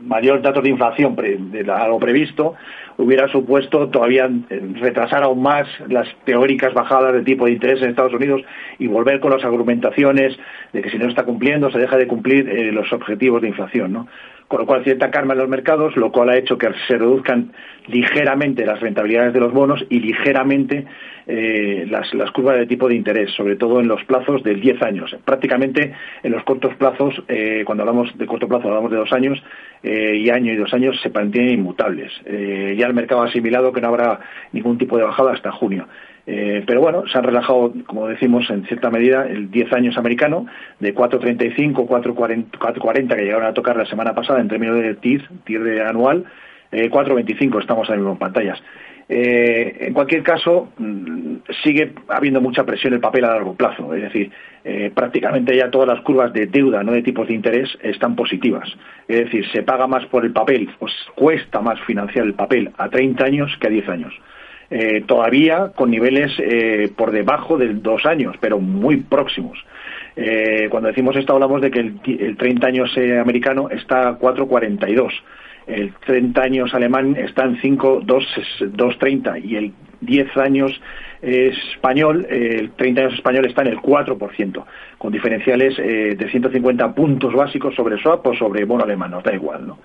eh, mayor datos de inflación de algo previsto, hubiera supuesto todavía eh, retrasar aún más las teóricas bajadas de tipo de interés en Estados Unidos y volver con las argumentaciones de que si no está cumpliendo se deja de cumplir los objetivos de inflación. ¿no? Con lo cual cierta calma en los mercados, lo cual ha hecho que se reduzcan ligeramente las rentabilidades de los bonos y ligeramente eh, las, curvas de tipo de interés, sobre todo en los plazos de 10 años. Prácticamente en los cortos plazos, eh, cuando hablamos de corto plazo hablamos de dos años, eh, y año y dos años se mantienen inmutables. ya el mercado ha asimilado que no habrá ningún tipo de bajada hasta junio. Eh, pero bueno, se han relajado, como decimos, en cierta medida el 10 años americano, de 4.35, 4.40 que llegaron a tocar la semana pasada en términos de TIR, TIR de anual, 4.25 eh, estamos ahora mismo en pantallas. Eh, en cualquier caso, mm, sigue habiendo mucha presión el papel a largo plazo, es decir, prácticamente ya todas las curvas de deuda, no de tipos de interés, están positivas. Es decir, se paga más por el papel, pues cuesta más financiar el papel a 30 años que a 10 años. Eh, todavía con niveles eh, por debajo de dos años, pero muy próximos. Eh, cuando decimos esto hablamos de que el, 30 años americano está a 4,42, el 30 años alemán está en 5,230 y el 10 años español, el 30 años español está en el 4%, con diferenciales de 150 puntos básicos sobre swap o sobre bono alemán, nos da igual, ¿no?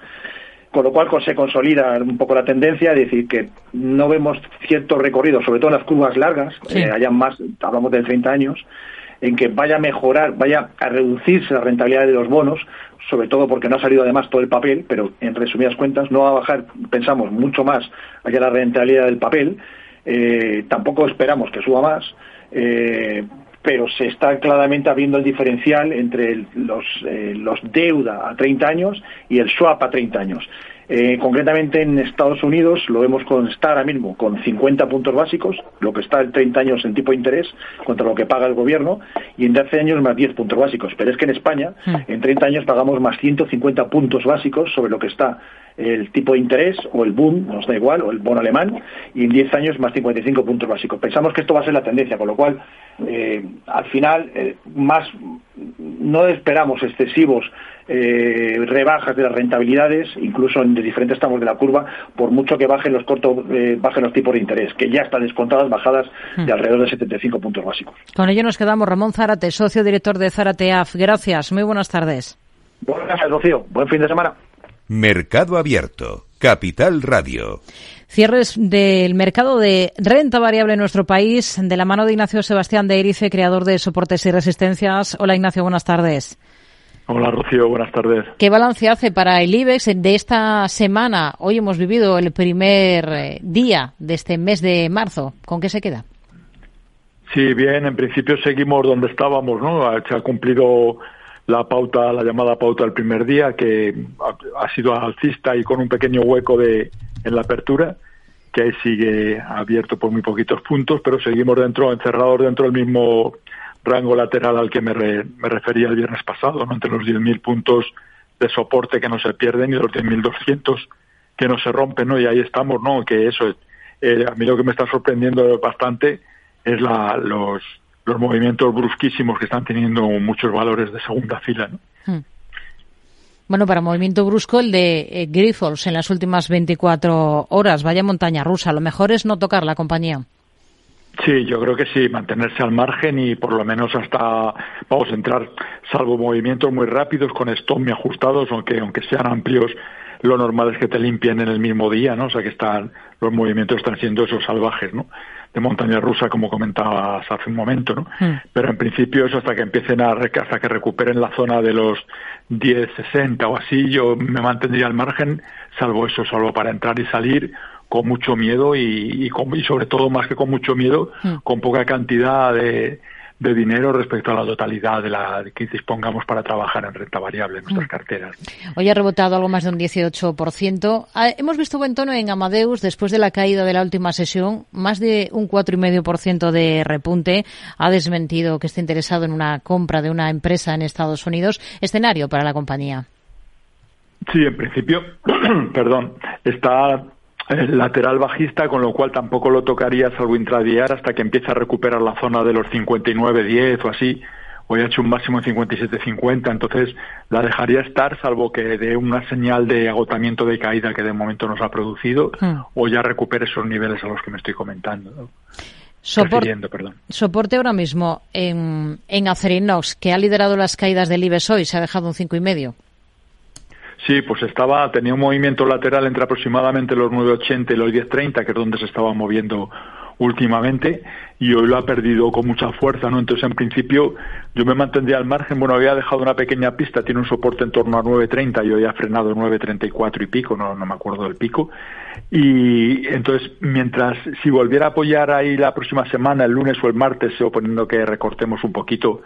Con lo cual se consolida un poco la tendencia, es decir, que no vemos cierto recorrido, sobre todo en las curvas largas, eh, haya más, hablamos de 30 años, en que vaya a mejorar, vaya a reducirse la rentabilidad de los bonos, sobre todo porque no ha salido además todo el papel, pero en resumidas cuentas no va a bajar, pensamos, mucho más allá la rentabilidad del papel, eh, tampoco esperamos que suba más, eh, pero se está claramente abriendo el diferencial entre los, eh, los deuda a 30 años y el swap a 30 años. Eh, concretamente en Estados Unidos lo vemos con está ahora mismo con 50 puntos básicos, lo que está el 30 años en tipo de interés contra lo que paga el gobierno, y en 12 años más 10 puntos básicos. Pero es que en España hmm. en 30 años pagamos más 150 puntos básicos sobre lo que está el tipo de interés o el boom, nos da igual, o el bono alemán, y en 10 años más 55 puntos básicos. Pensamos que esto va a ser la tendencia, con lo cual, eh, al final, eh, más no esperamos excesivos eh, rebajas de las rentabilidades, incluso en diferentes tramos de la curva, por mucho que bajen los cortos, bajen los tipos de interés, que ya están descontadas bajadas de hmm. alrededor de 75 puntos básicos. Con ello nos quedamos. Ramón Zárate, socio director de Zárate AF. Gracias. Muy buenas tardes. Buenas tardes, Rocío. Buen fin de semana. Mercado Abierto, Capital Radio. Cierres del mercado de renta variable en nuestro país, de la mano de Ignacio Sebastián de Erice, creador de Soportes y Resistencias. Hola Ignacio, buenas tardes. Hola Rocío, buenas tardes. ¿Qué balance hace para el IBEX de esta semana? Hoy hemos vivido el primer eh, día de este mes de marzo. ¿Con qué se queda? Sí, bien, en principio seguimos donde estábamos, ¿no? Se ha cumplido la pauta, la llamada pauta del primer día, que ha, sido alcista y con un pequeño hueco de, en la apertura, que ahí sigue abierto por muy poquitos puntos, pero seguimos dentro, encerrados dentro del mismo rango lateral al que me, me refería el viernes pasado, ¿no? entre los 10.000 puntos de soporte que no se pierden y los 10.200 que no se rompen, ¿no? Y ahí estamos, ¿no? Que eso, eh, a mí lo que me está sorprendiendo bastante es la, los, los movimientos brusquísimos que están teniendo muchos valores de segunda fila. ¿no? Hmm. Bueno, para movimiento brusco el de eh, en las últimas 24 horas. Vaya montaña rusa. Lo mejor es no tocar la compañía. Sí, yo creo que sí, mantenerse al margen y por lo menos hasta, vamos a entrar, salvo movimientos muy rápidos con stop muy ajustados, aunque, aunque sean amplios, lo normal es que te limpien en el mismo día, ¿no? O sea que están, los movimientos están siendo esos salvajes, ¿no? de montaña rusa, como comentabas hace un momento, ¿no? Hmm. Pero en principio eso hasta que empiecen a, hasta que recuperen la zona de los 10, 60 o así, yo me mantendría al margen, salvo eso, salvo para entrar y salir con mucho miedo y, y sobre todo más que con mucho miedo, hmm. con poca cantidad de, de dinero respecto a la totalidad de la que dispongamos para trabajar en renta variable en nuestras mm. carteras. Hoy ha rebotado algo más de un 18%. Ah, hemos visto buen tono en Amadeus después de la caída de la última sesión, más de un 4,5% de repunte. Ha desmentido que esté interesado en una compra de una empresa en Estados Unidos. Escenario para la compañía. Sí, en principio, perdón, está el lateral bajista, con lo cual tampoco lo tocaría salvo intradiar hasta que empiece a recuperar la zona de los 59-10 o así. Hoy ha hecho un máximo de 57-50, entonces la dejaría estar salvo que dé una señal de agotamiento de caída que de momento nos ha producido hmm. o ya recupere esos niveles a los que me estoy comentando. Soporte ahora mismo en, en Acerinox, que ha liderado las caídas del IBEX hoy, se ha dejado un cinco y medio. Sí, pues estaba, tenía un movimiento lateral entre aproximadamente los 9.80 y los 10.30, que es donde se estaba moviendo últimamente, y hoy lo ha perdido con mucha fuerza, ¿no? Entonces, en principio, yo me mantendría al margen, bueno, había dejado una pequeña pista, tiene un soporte en torno a 9.30 y hoy ha frenado 9.34 y pico, no, me acuerdo del pico, y entonces, mientras, si volviera a apoyar ahí la próxima semana, el lunes o el martes, suponiendo que recortemos un poquito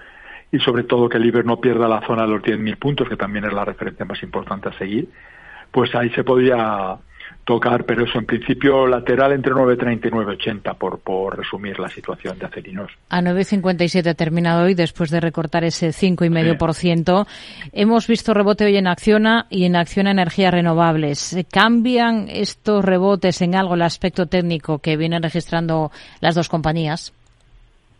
y sobre todo que el Iber no pierda la zona de los 10.000 puntos, que también es la referencia más importante a seguir, pues ahí se podría tocar, pero eso en principio lateral entre 9.30 y 9.80 por, por resumir la situación de Acerinos. A 9.57 ha terminado hoy después de recortar ese 5,5%. Hemos visto rebote hoy en Acciona y en Acciona Energías Renovables. ¿Cambian estos rebotes en algo el aspecto técnico que vienen registrando las dos compañías?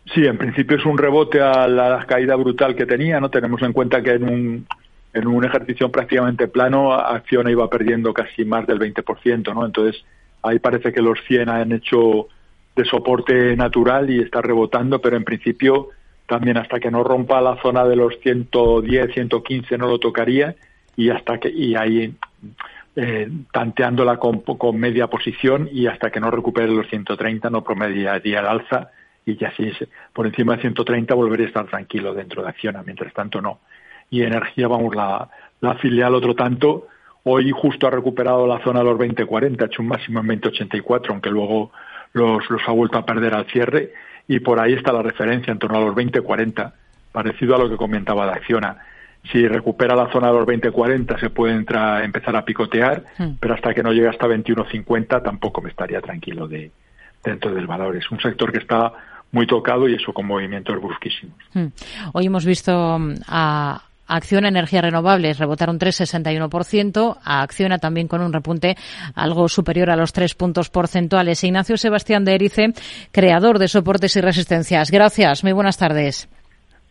Sí, en principio es un rebote a la caída brutal que tenía, ¿no? Tenemos en cuenta que en un, en un ejercicio prácticamente plano, Acciona iba perdiendo casi más del 20%, ¿no? Entonces, ahí parece que los 100 han hecho de soporte natural y está rebotando, pero en principio también hasta que no rompa la zona de los 110, 115 no lo tocaría y hasta que y ahí eh, tanteándola con, con media posición y hasta que no recupere los 130 no promediaría el alza y ya si por encima de 130 volvería a estar tranquilo dentro de Acciona, mientras tanto no. Y energía, vamos, la, la filial otro tanto, hoy justo ha recuperado la zona de los 20-40, ha hecho un máximo en 20-84, aunque luego los, los ha vuelto a perder al cierre y por ahí está la referencia en torno a los 20-40, parecido a lo que comentaba de Acciona. Si recupera la zona de los 20-40 se puede entrar, empezar a picotear, hmm. pero hasta que no llegue hasta 21-50 tampoco me estaría tranquilo de, dentro del valor. Es un sector que está muy tocado y eso con movimientos brusquísimos. Hmm. Hoy hemos visto mm, a Acciona Energías Renovables rebotaron 3,61%, a Acciona también con un repunte algo superior a los 3 puntos porcentuales. Ignacio Sebastián de Erice, creador de Soportes y Resistencias. Gracias, muy buenas tardes.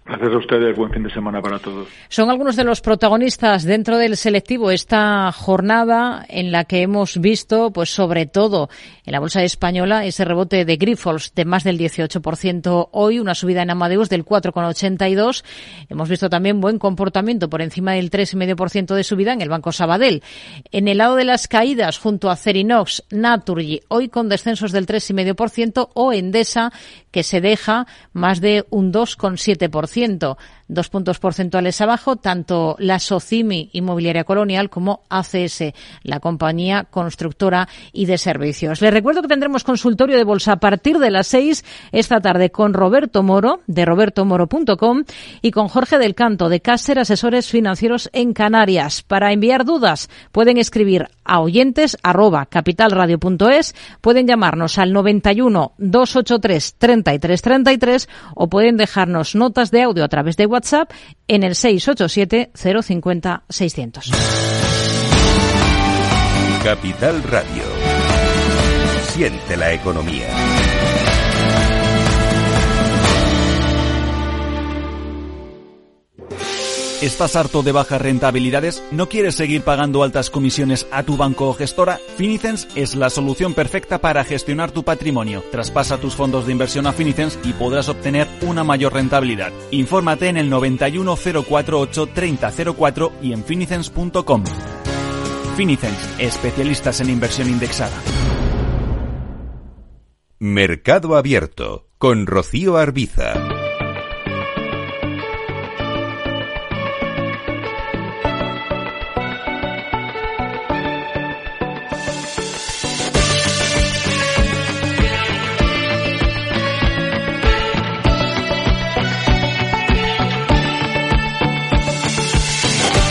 Gracias a ustedes. Buen fin de semana para todos. Son algunos de los protagonistas dentro del selectivo esta jornada en la que hemos visto, pues sobre todo en la bolsa española, ese rebote de Grifols de más del 18% hoy, una subida en Amadeus del 4,82. Hemos visto también buen comportamiento por encima del 3,5% de subida en el Banco Sabadell. En el lado de las caídas, junto a Cerinox, Naturgy, hoy con descensos del 3,5% o Endesa, que se deja más de un 2,7%, 100% dos puntos porcentuales abajo, tanto la Socimi Inmobiliaria Colonial como ACS, la compañía constructora y de servicios. Les recuerdo que tendremos consultorio de bolsa a partir de las seis esta tarde con Roberto Moro, de robertomoro.com, y con Jorge del Canto, de Cácer Asesores Financieros en Canarias. Para enviar dudas, pueden escribir a oyentes arroba capitalradio.es, pueden llamarnos al 91 283 3333 o pueden dejarnos notas de audio a través de WhatsApp en el 687 050 600. Capital Radio. Siente la economía. ¿Estás harto de bajas rentabilidades? ¿No quieres seguir pagando altas comisiones a tu banco o gestora? Finicens es la solución perfecta para gestionar tu patrimonio. Traspasa tus fondos de inversión a Finicens y podrás obtener una mayor rentabilidad. Infórmate en el 91048 3004 y en finicens.com. Finicens, especialistas en inversión indexada. Mercado Abierto con Rocío Arbiza.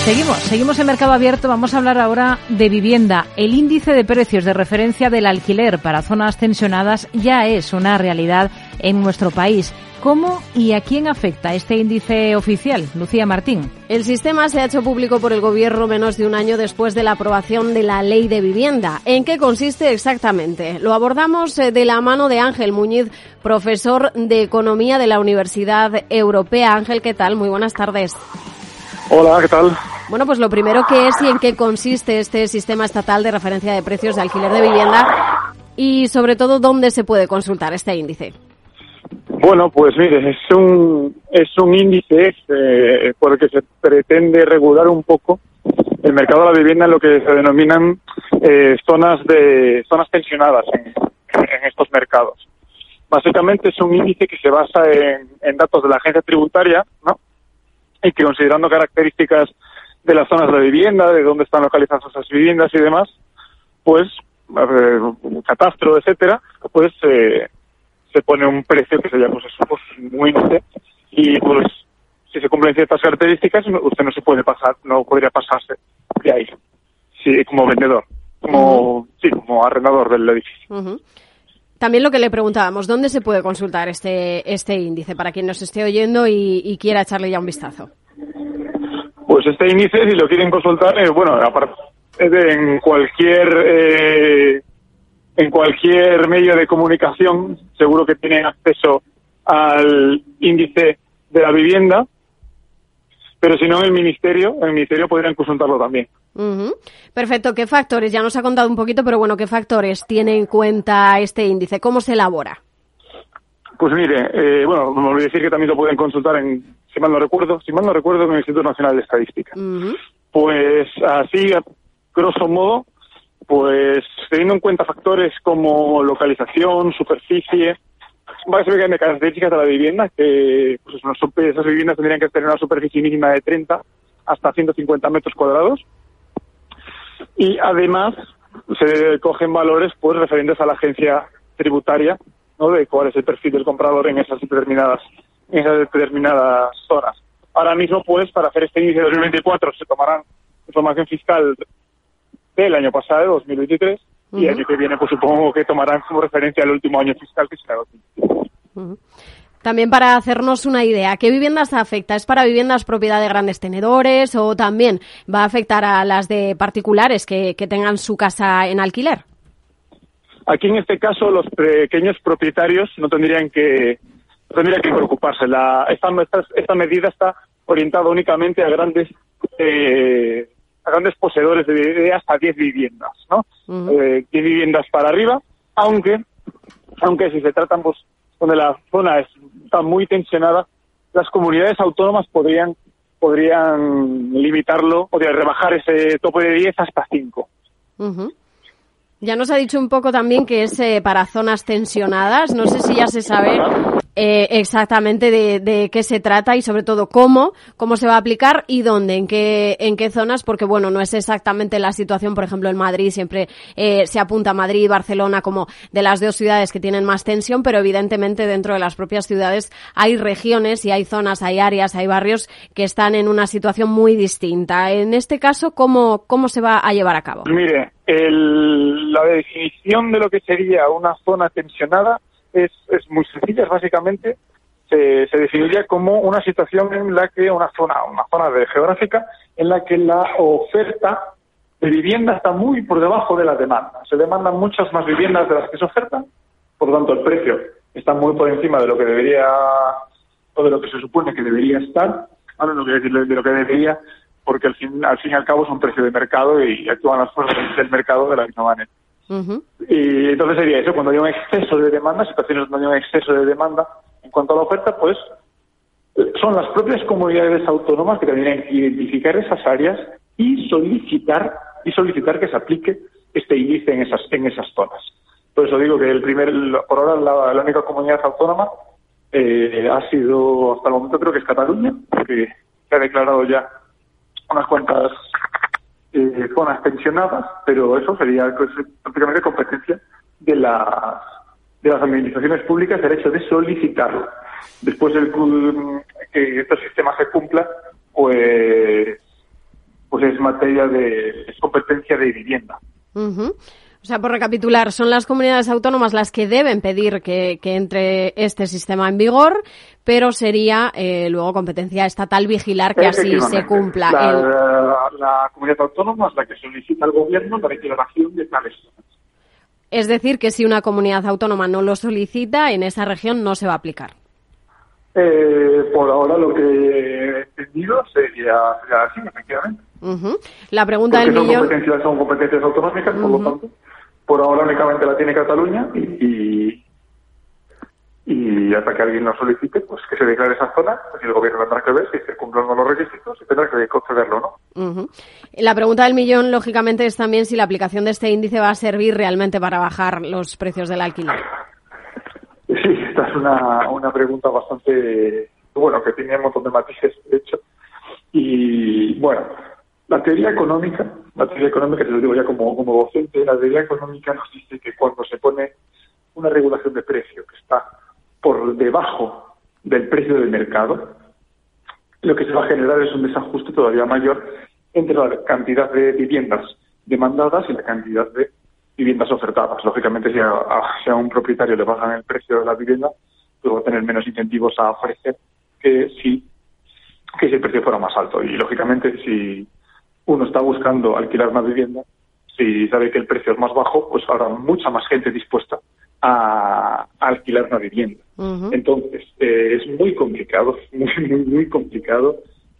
Seguimos, seguimos en mercado abierto. Vamos a hablar ahora de vivienda. El índice de precios de referencia del alquiler para zonas tensionadas ya es una realidad en nuestro país. ¿Cómo y a quién afecta este índice oficial? Lucía Martín. El sistema se ha hecho público por el Gobierno menos de un año después de la aprobación de la Ley de Vivienda. ¿En qué consiste exactamente? Lo abordamos eh, de la mano de Ángel Muñiz, profesor de Economía de la Universidad Europea. Ángel, ¿qué tal? Muy buenas tardes. Hola, ¿qué tal? Bueno, pues lo primero que es y en qué consiste este sistema estatal de referencia de precios de alquiler de vivienda y sobre todo dónde se puede consultar este índice. Bueno, pues mire, es un, es un índice eh, por el que se pretende regular un poco el mercado de la vivienda en lo que se denominan eh, zonas de zonas tensionadas en, estos mercados. Básicamente es un índice que se basa en, en datos de la agencia tributaria, ¿no? Y que considerando características de las zonas de vivienda, de dónde están localizadas esas viviendas y demás, pues eh, catastro, etcétera, pues eh, se pone un precio que se llama pues, pues, un índice y pues si se cumplen ciertas características usted no se puede pasar, no podría pasarse de ahí, sí, como vendedor, como sí, como arrendador del edificio. También lo que le preguntábamos, ¿dónde se puede consultar este, este índice para quien nos esté oyendo y, quiera echarle ya un vistazo? Pues este índice, si lo quieren consultar, eh, bueno, aparte en cualquier eh, en cualquier medio de comunicación, seguro que tienen acceso al índice de la vivienda. Pero si no en el ministerio, en el ministerio podrían consultarlo también. Perfecto. ¿Qué factores? Ya nos ha contado un poquito, pero bueno, ¿qué factores tiene en cuenta este índice? ¿Cómo se elabora? Pues mire, eh, bueno, me olvidé decir que también lo pueden consultar en, si mal no recuerdo, si mal no recuerdo, en el Instituto Nacional de Estadística. Pues así, grosso modo, pues teniendo en cuenta factores como localización, superficie, básicamente características de la vivienda, que pues, esas viviendas tendrían que tener una superficie mínima de 30 hasta 150 metros cuadrados. Y además se cogen valores pues referentes a la agencia tributaria, ¿no? de cuál es el perfil del comprador en esas determinadas, en esas determinadas zonas. Ahora mismo, pues, para hacer este inicio de 2024 se tomarán información fiscal del año pasado, 2023, y el año que viene, pues supongo que tomarán como referencia el último año fiscal, que será 2023. También para hacernos una idea, ¿qué viviendas afecta? ¿Es para viviendas propiedad de grandes tenedores o también va a afectar a las de particulares que, tengan su casa en alquiler? Aquí en este caso los pequeños propietarios no tendrían que tendrían que preocuparse. La, esta, esta, medida está orientada únicamente a grandes eh, a grandes poseedores de, hasta 10 viviendas, ¿no? 10 eh, viviendas para arriba, aunque aunque si se tratan pues donde la zona está muy tensionada, las comunidades autónomas podrían podrían limitarlo, podrían rebajar ese tope de 10 hasta 5. Ya nos ha dicho un poco también que es eh, para zonas tensionadas. No sé si ya se sabe eh, exactamente de, qué se trata y sobre todo cómo, cómo se va a aplicar y dónde, en qué, en qué zonas, porque bueno, no es exactamente la situación, por ejemplo, en Madrid siempre eh, se apunta a Madrid y Barcelona como de las dos ciudades que tienen más tensión, pero evidentemente dentro de las propias ciudades hay regiones y hay zonas, hay áreas, hay barrios que están en una situación muy distinta. En este caso, ¿cómo, cómo se va a llevar a cabo? Mire, la definición de lo que sería una zona tensionada es, es muy sencilla, básicamente se, se, definiría como una situación en la que una zona, una zona de geográfica en la que la oferta de vivienda está muy por debajo de la demanda. Se demandan muchas más viviendas de las que se ofertan, por lo tanto el precio está muy por encima de lo que debería o de lo que se supone que debería estar, no, no quiero decir de lo que debería, porque al fin, al fin y al cabo es un precio de mercado y actúan las fuerzas del mercado de la misma manera. Y entonces sería eso, cuando hay un exceso de demanda, situaciones donde hay un exceso de demanda en cuanto a la oferta, pues son las propias comunidades autónomas que tendrían que identificar esas áreas y solicitar y solicitar que se aplique este índice en esas en esas zonas. Por eso digo que el primer, por ahora la, única comunidad autónoma eh, ha sido hasta el momento creo que es Cataluña, que se ha declarado ya unas cuantas eh, zonas pensionadas, pero eso sería pues, prácticamente competencia de las, de las administraciones públicas el hecho de solicitarlo. Después del que este sistema se cumpla, pues, pues es materia de competencia de vivienda. O sea, por recapitular, son las comunidades autónomas las que deben pedir que, entre este sistema en vigor, pero sería eh, luego competencia estatal vigilar que así se cumpla. La, comunidad autónoma es la que solicita al gobierno la declaración de tales Es decir, que si una comunidad autónoma no lo solicita, en esa región no se va a aplicar. Eh, por ahora lo que he entendido sería, así, efectivamente. La pregunta del millón... Son competencias, son competencias autonómicas, por lo tanto por ahora únicamente la tiene Cataluña y, y, hasta que alguien lo solicite, pues que se declare esa zona, pues el gobierno tendrá que ver si se cumplen los requisitos y tendrá que concederlo, ¿no? La pregunta del millón, lógicamente, es también si la aplicación de este índice va a servir realmente para bajar los precios del alquiler. Sí, esta es una, una pregunta bastante, bueno, que tiene un montón de matices, de hecho. Y bueno, la teoría económica, la teoría económica, te lo digo ya como, como docente, la teoría económica nos dice que cuando se pone una regulación de precio que está por debajo del precio del mercado, lo que se va a generar es un desajuste todavía mayor entre la cantidad de viviendas demandadas y la cantidad de viviendas ofertadas. Lógicamente, si a, un propietario le bajan el precio de la vivienda, pues va a tener menos incentivos a ofrecer que si, que si el precio fuera más alto. Y lógicamente, si uno está buscando alquilar una vivienda, si sabe que el precio es más bajo, pues habrá mucha más gente dispuesta a, alquilar una vivienda. Entonces, eh, es muy complicado, muy, muy, muy complicado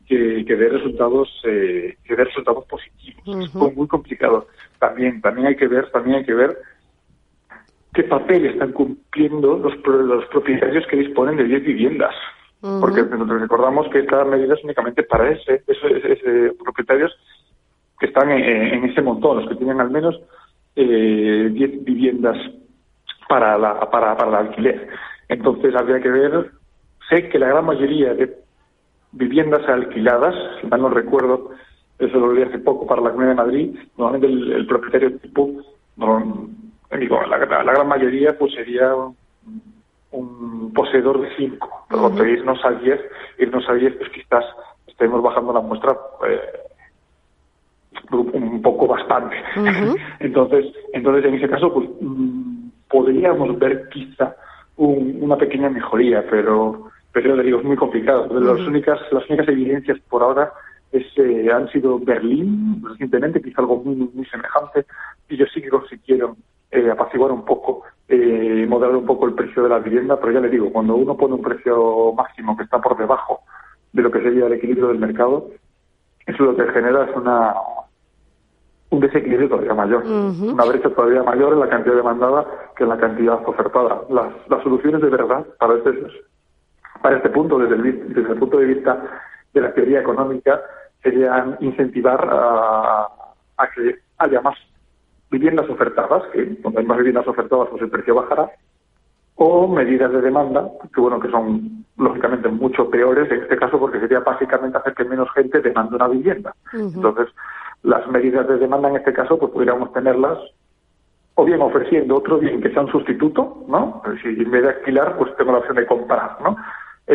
que, que dé resultados eh, que dé resultados positivos. Es muy, complicado. También también hay que ver también hay que ver qué papel están cumpliendo los, los propietarios que disponen de 10 viviendas. Porque nosotros recordamos que esta medida es únicamente para ese, ese- ese propietarios que están en, en ese montón, los que tienen al menos eh, 10 viviendas para, la, para, para el alquiler. Entonces habría que ver, sé que la gran mayoría de viviendas alquiladas, si mal no recuerdo, eso lo leí hace poco para la Comunidad de Madrid, normalmente el, el propietario tipo, no, digo, la, la- la gran mayoría pues sería un, un poseedor de cinco, pero uh irnos a 10, irnos a 10 pues quizás estemos bajando la muestra eh, un poco bastante. entonces, entonces en ese caso pues mm, podríamos ver quizá un- una pequeña mejoría, pero pero le digo es muy complicado. Las únicas las únicas evidencias por ahora es, eh, han sido Berlín recientemente, que hizo algo muy muy semejante. y Ellos sí que consiguieron eh, apaciguar un poco, eh, moderar un poco el precio de la vivienda, pero ya le digo, cuando uno pone un precio máximo que está por debajo de lo que sería el equilibrio del mercado, eso lo que genera es una un desequilibrio todavía mayor, una brecha todavía mayor en la cantidad demandada que en la cantidad ofertada. Las, las soluciones de verdad para este, para este punto, desde el, desde el punto de vista de la teoría económica, serían incentivar a, a que haya más viviendas ofertadas, que cuando hay más viviendas ofertadas pues el precio bajará, o medidas de demanda, que bueno, que son lógicamente mucho peores en este caso porque sería básicamente hacer que menos gente demande una vivienda. Entonces, las medidas de demanda en este caso, pues podríamos tenerlas o bien ofreciendo otro bien que sea un sustituto, ¿no? Si en vez de alquilar, pues tengo la opción de comprar, ¿no?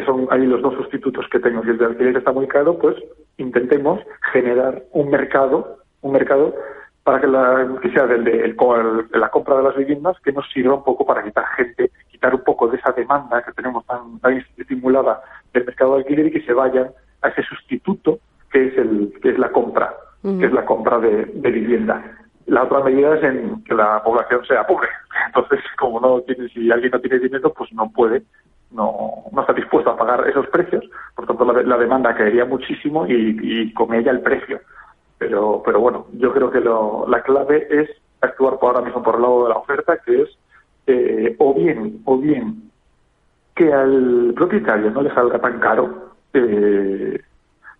Son ahí los dos sustitutos que tengo. Si el de alquiler está muy caro, pues intentemos generar un mercado, un mercado para que, la, que sea del de, el co- el- de la compra de las viviendas que nos sirva un poco para quitar gente, quitar un poco de esa demanda que tenemos tan, tan estimulada del mercado de alquiler y que se vayan a ese sustituto que es el que es la compra, que es la compra de, de vivienda. La otra medida es en que la población sea pobre. Entonces, como no tiene, si alguien no tiene dinero, pues no puede, no, no está dispuesto a pagar esos precios. Por tanto, la, la demanda caería muchísimo y, y con ella el precio. Pero, pero bueno, yo creo que lo, la clave es actuar por ahora mismo por el lado de la oferta, que es eh, o bien, o bien que al propietario no le salga tan caro, eh,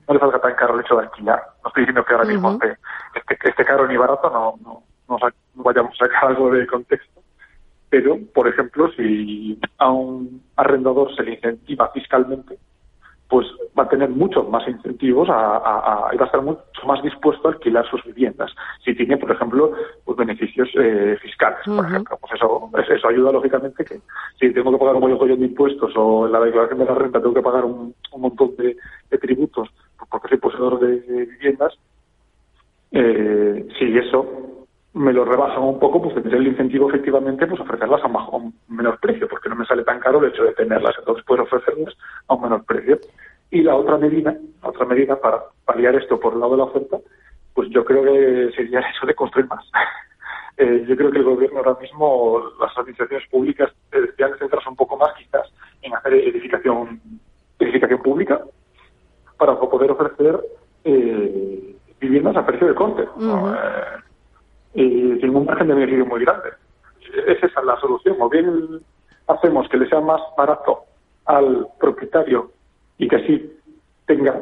no le salga tan caro el hecho de alquilar. No estoy diciendo que ahora mismo esté, esté, esté caro ni barato, no, no, no, vayamos a sacar algo de contexto. Pero, por ejemplo, si a un arrendador se le incentiva fiscalmente, pues va a tener muchos más incentivos a, a- a- y va a estar mucho más dispuesto a alquilar sus viviendas. Si tiene, por ejemplo, pues beneficios eh, fiscales, por ejemplo, pues eso, es- eso ayuda lógicamente que si tengo que pagar un montón de impuestos o en la declaración de la renta tengo que pagar un, un montón de, de tributos porque soy poseedor de, viviendas, eh, si eso me lo rebajan un poco, pues tendré el incentivo efectivamente pues ofrecerlas a un, menor precio, porque no me sale tan caro el hecho de tenerlas, entonces puedo ofrecerlas a un menor precio. Y la otra medida, la otra medida para paliar esto por el lado de la oferta, pues yo creo que sería hecho de construir más. Eh, yo creo que el gobierno ahora mismo, las administraciones públicas, eh, deberían centrarse un poco más quizás en hacer edificación, edificación pública para poder ofrecer eh, viviendas a precio de coste. ¿no? Eh, y sin un margen de beneficio muy grande. Es esa la solución. O bien hacemos que le sea más barato al propietario y que así tenga,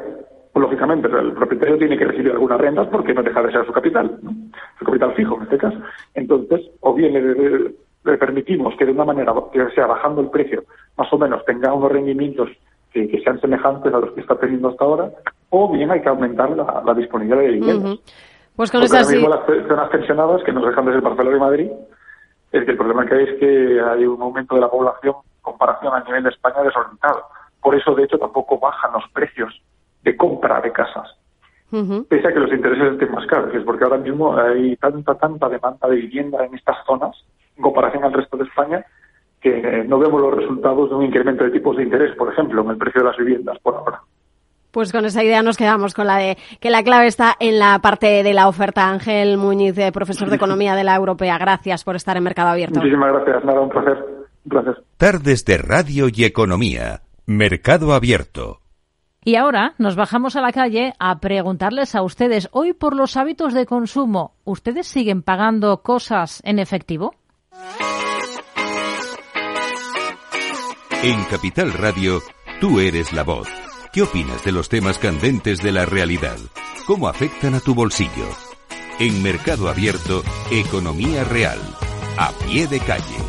pues, lógicamente, el propietario tiene que recibir algunas rentas porque no deja de ser su capital, ¿no? su capital fijo en este caso. Entonces, o bien le permitimos que de una manera, que sea bajando el precio, más o menos tenga unos rendimientos que, que sean semejantes a los que está teniendo hasta ahora, o bien hay que aumentar la, la disponibilidad de viviendas. Ujú. Pues con Porque esas ahora sí. mismo las zonas pensionadas que nos dejan de ser Barcelona y Madrid, es que el problema que hay es que hay un aumento de la población en comparación a nivel de España desorientado. Por eso, de hecho, tampoco bajan los precios de compra de casas, Ujú. pese a que los intereses estén más caros. Es porque ahora mismo hay tanta, tanta demanda de vivienda en estas zonas, en comparación al resto de España, que no vemos los resultados de un incremento de tipos de interés, por ejemplo, en el precio de las viviendas por ahora. Pues con esa idea nos quedamos con la de que la clave está en la parte de la oferta. Ángel Muñiz, eh, profesor de Economía de la Europea, gracias por estar en Mercado Abierto. Muchísimas gracias. Nada, un placer. Placer. Tardes de Radio y Economía. Mercado Abierto. Y ahora nos bajamos a la calle a preguntarles a ustedes, hoy por los hábitos de consumo, ¿ustedes siguen pagando cosas en efectivo? En Capital Radio, tú eres la voz. ¿Qué opinas de los temas candentes de la realidad? ¿Cómo afectan a tu bolsillo? En Mercado Abierto, Economía Real, a pie de calle.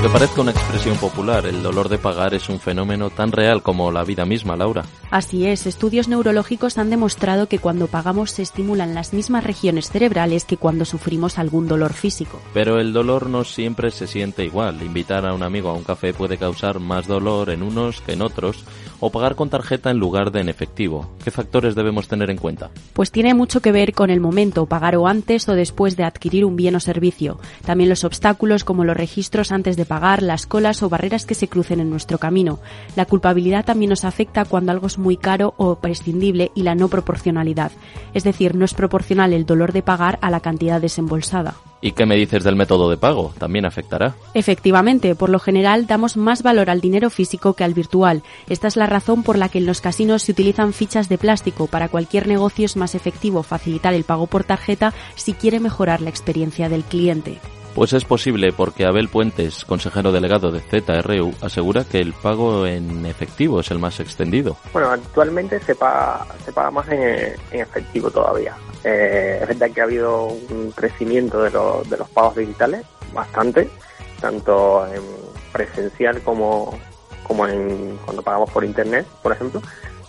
Aunque parezca una expresión popular, el dolor de pagar es un fenómeno tan real como la vida misma, Laura. Así es, estudios neurológicos han demostrado que cuando pagamos se estimulan las mismas regiones cerebrales que cuando sufrimos algún dolor físico. Pero el dolor no siempre se siente igual. Invitar a un amigo a un café puede causar más dolor en unos que en otros, o pagar con tarjeta en lugar de en efectivo. ¿Qué factores debemos tener en cuenta? Pues tiene mucho que ver con el momento, pagar o antes o después de adquirir un bien o servicio. También los obstáculos como los registros antes de pagar, las colas o barreras que se crucen en nuestro camino. La culpabilidad también nos afecta cuando algo es muy caro o prescindible y la no proporcionalidad. Es decir, no es proporcional el dolor de pagar a la cantidad desembolsada. ¿Y qué me dices del método de pago? ¿También afectará? Efectivamente, por lo general damos más valor al dinero físico que al virtual. Esta es la razón por la que en los casinos se utilizan fichas de plástico. Para cualquier negocio es más efectivo facilitar el pago por tarjeta si quiere mejorar la experiencia del cliente. Pues es posible porque Abel Puentes, consejero delegado de ZRU, asegura que el pago en efectivo es el más extendido. Bueno, actualmente se paga, se paga más en, efectivo todavía. Eh, es verdad que ha habido un crecimiento de, los de los pagos digitales, bastante, tanto en presencial como, en cuando pagamos por internet, por ejemplo,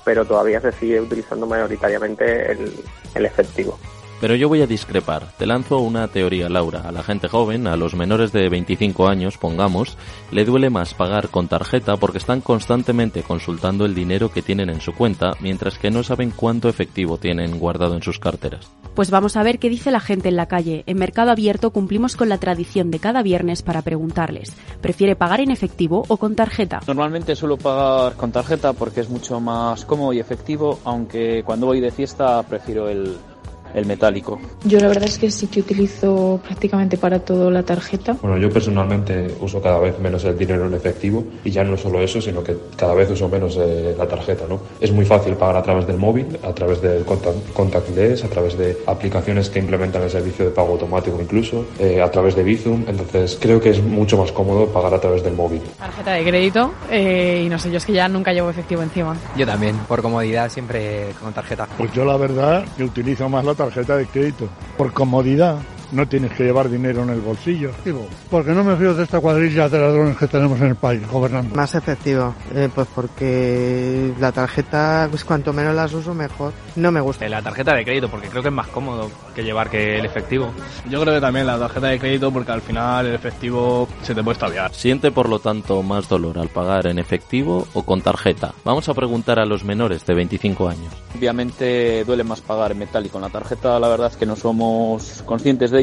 pero todavía se sigue utilizando mayoritariamente el efectivo. Pero yo voy a discrepar. Te lanzo una teoría, Laura. A la gente joven, a los menores de 25 años, pongamos, le duele más pagar con tarjeta porque están constantemente consultando el dinero que tienen en su cuenta, mientras que no saben cuánto efectivo tienen guardado en sus carteras. Pues vamos a ver qué dice la gente en la calle. En Mercado Abierto cumplimos con la tradición de cada viernes para preguntarles, ¿prefiere pagar en efectivo o con tarjeta? Normalmente suelo pagar con tarjeta porque es mucho más cómodo y efectivo, aunque cuando voy de fiesta prefiero el, el metálico. Yo la verdad es que sí que utilizo prácticamente para todo la tarjeta. Bueno, yo personalmente uso cada vez menos el dinero en efectivo y ya no solo eso, sino que cada vez uso menos eh, la tarjeta, ¿no? Es muy fácil pagar a través del móvil, a través del contact, contactless, a través de aplicaciones que implementan el servicio de pago automático incluso, eh, a través de Bizum, entonces creo que es mucho más cómodo pagar a través del móvil. Tarjeta de crédito eh, y no sé, yo es que ya nunca llevo efectivo encima. Yo también, por comodidad siempre con tarjeta. Pues yo la verdad que utilizo más la tarjeta de crédito por comodidad. No tienes que llevar dinero en el bolsillo. Porque no me fío de esta cuadrilla de ladrones que tenemos en el país gobernando. Más efectivo, eh, pues porque la tarjeta, pues cuanto menos las uso mejor. No me gusta. La tarjeta de crédito, porque creo que es más cómodo que llevar que el efectivo. Yo creo que también la tarjeta de crédito, porque al final el efectivo se te puede extraviar. ¿Siente por lo tanto más dolor al pagar en efectivo o con tarjeta? Vamos a preguntar a los menores de 25 años. Obviamente duele más pagar en metal y con la tarjeta la verdad es que no somos conscientes de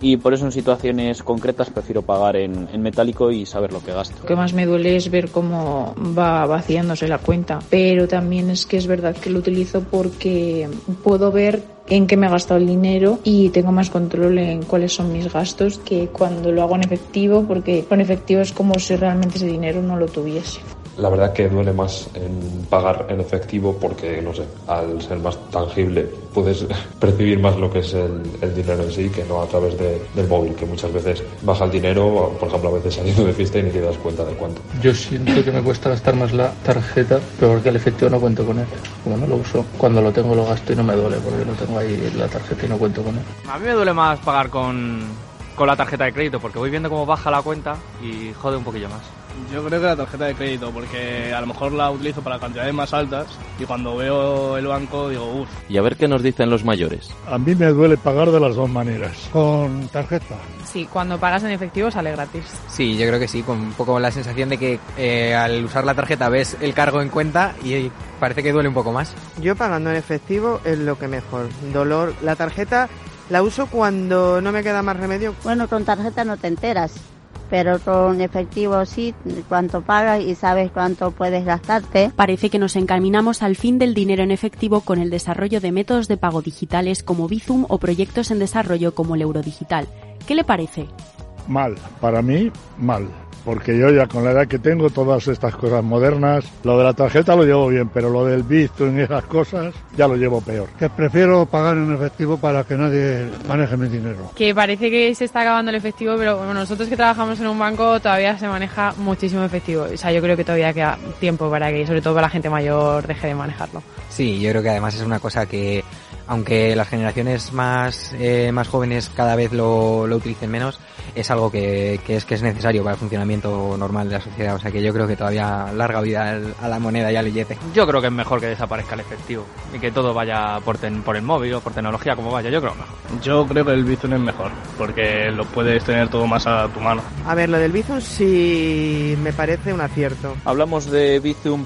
y por eso en situaciones concretas prefiero pagar en, en metálico y saber lo que gasto. Lo que más me duele es ver cómo va vaciándose la cuenta, pero también es que es verdad que lo utilizo porque puedo ver en qué me he gastado el dinero y tengo más control en cuáles son mis gastos que cuando lo hago en efectivo, porque con efectivo es como si realmente ese dinero no lo tuviese. La verdad que duele más en pagar en efectivo porque, no sé, al ser más tangible puedes percibir más lo que es el, el dinero en sí que no a través de, del móvil, que muchas veces baja el dinero, por ejemplo, a veces saliendo de fiesta y ni te das cuenta de cuánto. Yo siento que me cuesta gastar más la tarjeta, pero porque el efectivo no cuento con él. Como no lo uso, cuando lo tengo lo gasto y no me duele porque lo tengo ahí la tarjeta y no cuento con él. A mí me duele más pagar con, con la tarjeta de crédito porque voy viendo cómo baja la cuenta y jode un poquillo más. Yo creo que la tarjeta de crédito, porque a lo mejor la utilizo para cantidades más altas y cuando veo el banco digo, uff. Y a ver qué nos dicen los mayores. A mí me duele pagar de las dos maneras, con tarjeta. Sí, cuando pagas en efectivo sale gratis. Sí, yo creo que sí, con un poco la sensación de que eh, al usar la tarjeta ves el cargo en cuenta y parece que duele un poco más. Yo pagando en efectivo es lo que mejor. Dolor, la tarjeta la uso cuando no me queda más remedio. Bueno, con tarjeta no te enteras pero con efectivo sí, cuánto pagas y sabes cuánto puedes gastarte. Parece que nos encaminamos al fin del dinero en efectivo con el desarrollo de métodos de pago digitales como Bizum o proyectos en desarrollo como el Eurodigital. ¿Qué le parece? Mal, para mí, mal. Porque yo ya con la edad que tengo, todas estas cosas modernas, lo de la tarjeta lo llevo bien, pero lo del Bizum y esas cosas ya lo llevo peor. Que prefiero pagar en efectivo para que nadie maneje mi dinero. Que parece que se está acabando el efectivo, pero bueno, nosotros que trabajamos en un banco todavía se maneja muchísimo efectivo. O sea, yo creo que todavía queda tiempo para que, sobre todo para la gente mayor, deje de manejarlo. Sí, yo creo que además es una cosa que, aunque las generaciones más, eh, más jóvenes cada vez lo, lo utilicen menos, es algo que, que, es que es necesario para el funcionamiento normal de la sociedad. O sea que yo creo que todavía larga vida a la moneda y al billete. Yo creo que es mejor que desaparezca el efectivo y que todo vaya por, ten, por el móvil o por tecnología como vaya. Yo creo mejor. Yo creo que el Bizum es mejor porque lo puedes tener todo más a tu mano. A ver, lo del Bizum sí me parece un acierto. Hablamos de Bizum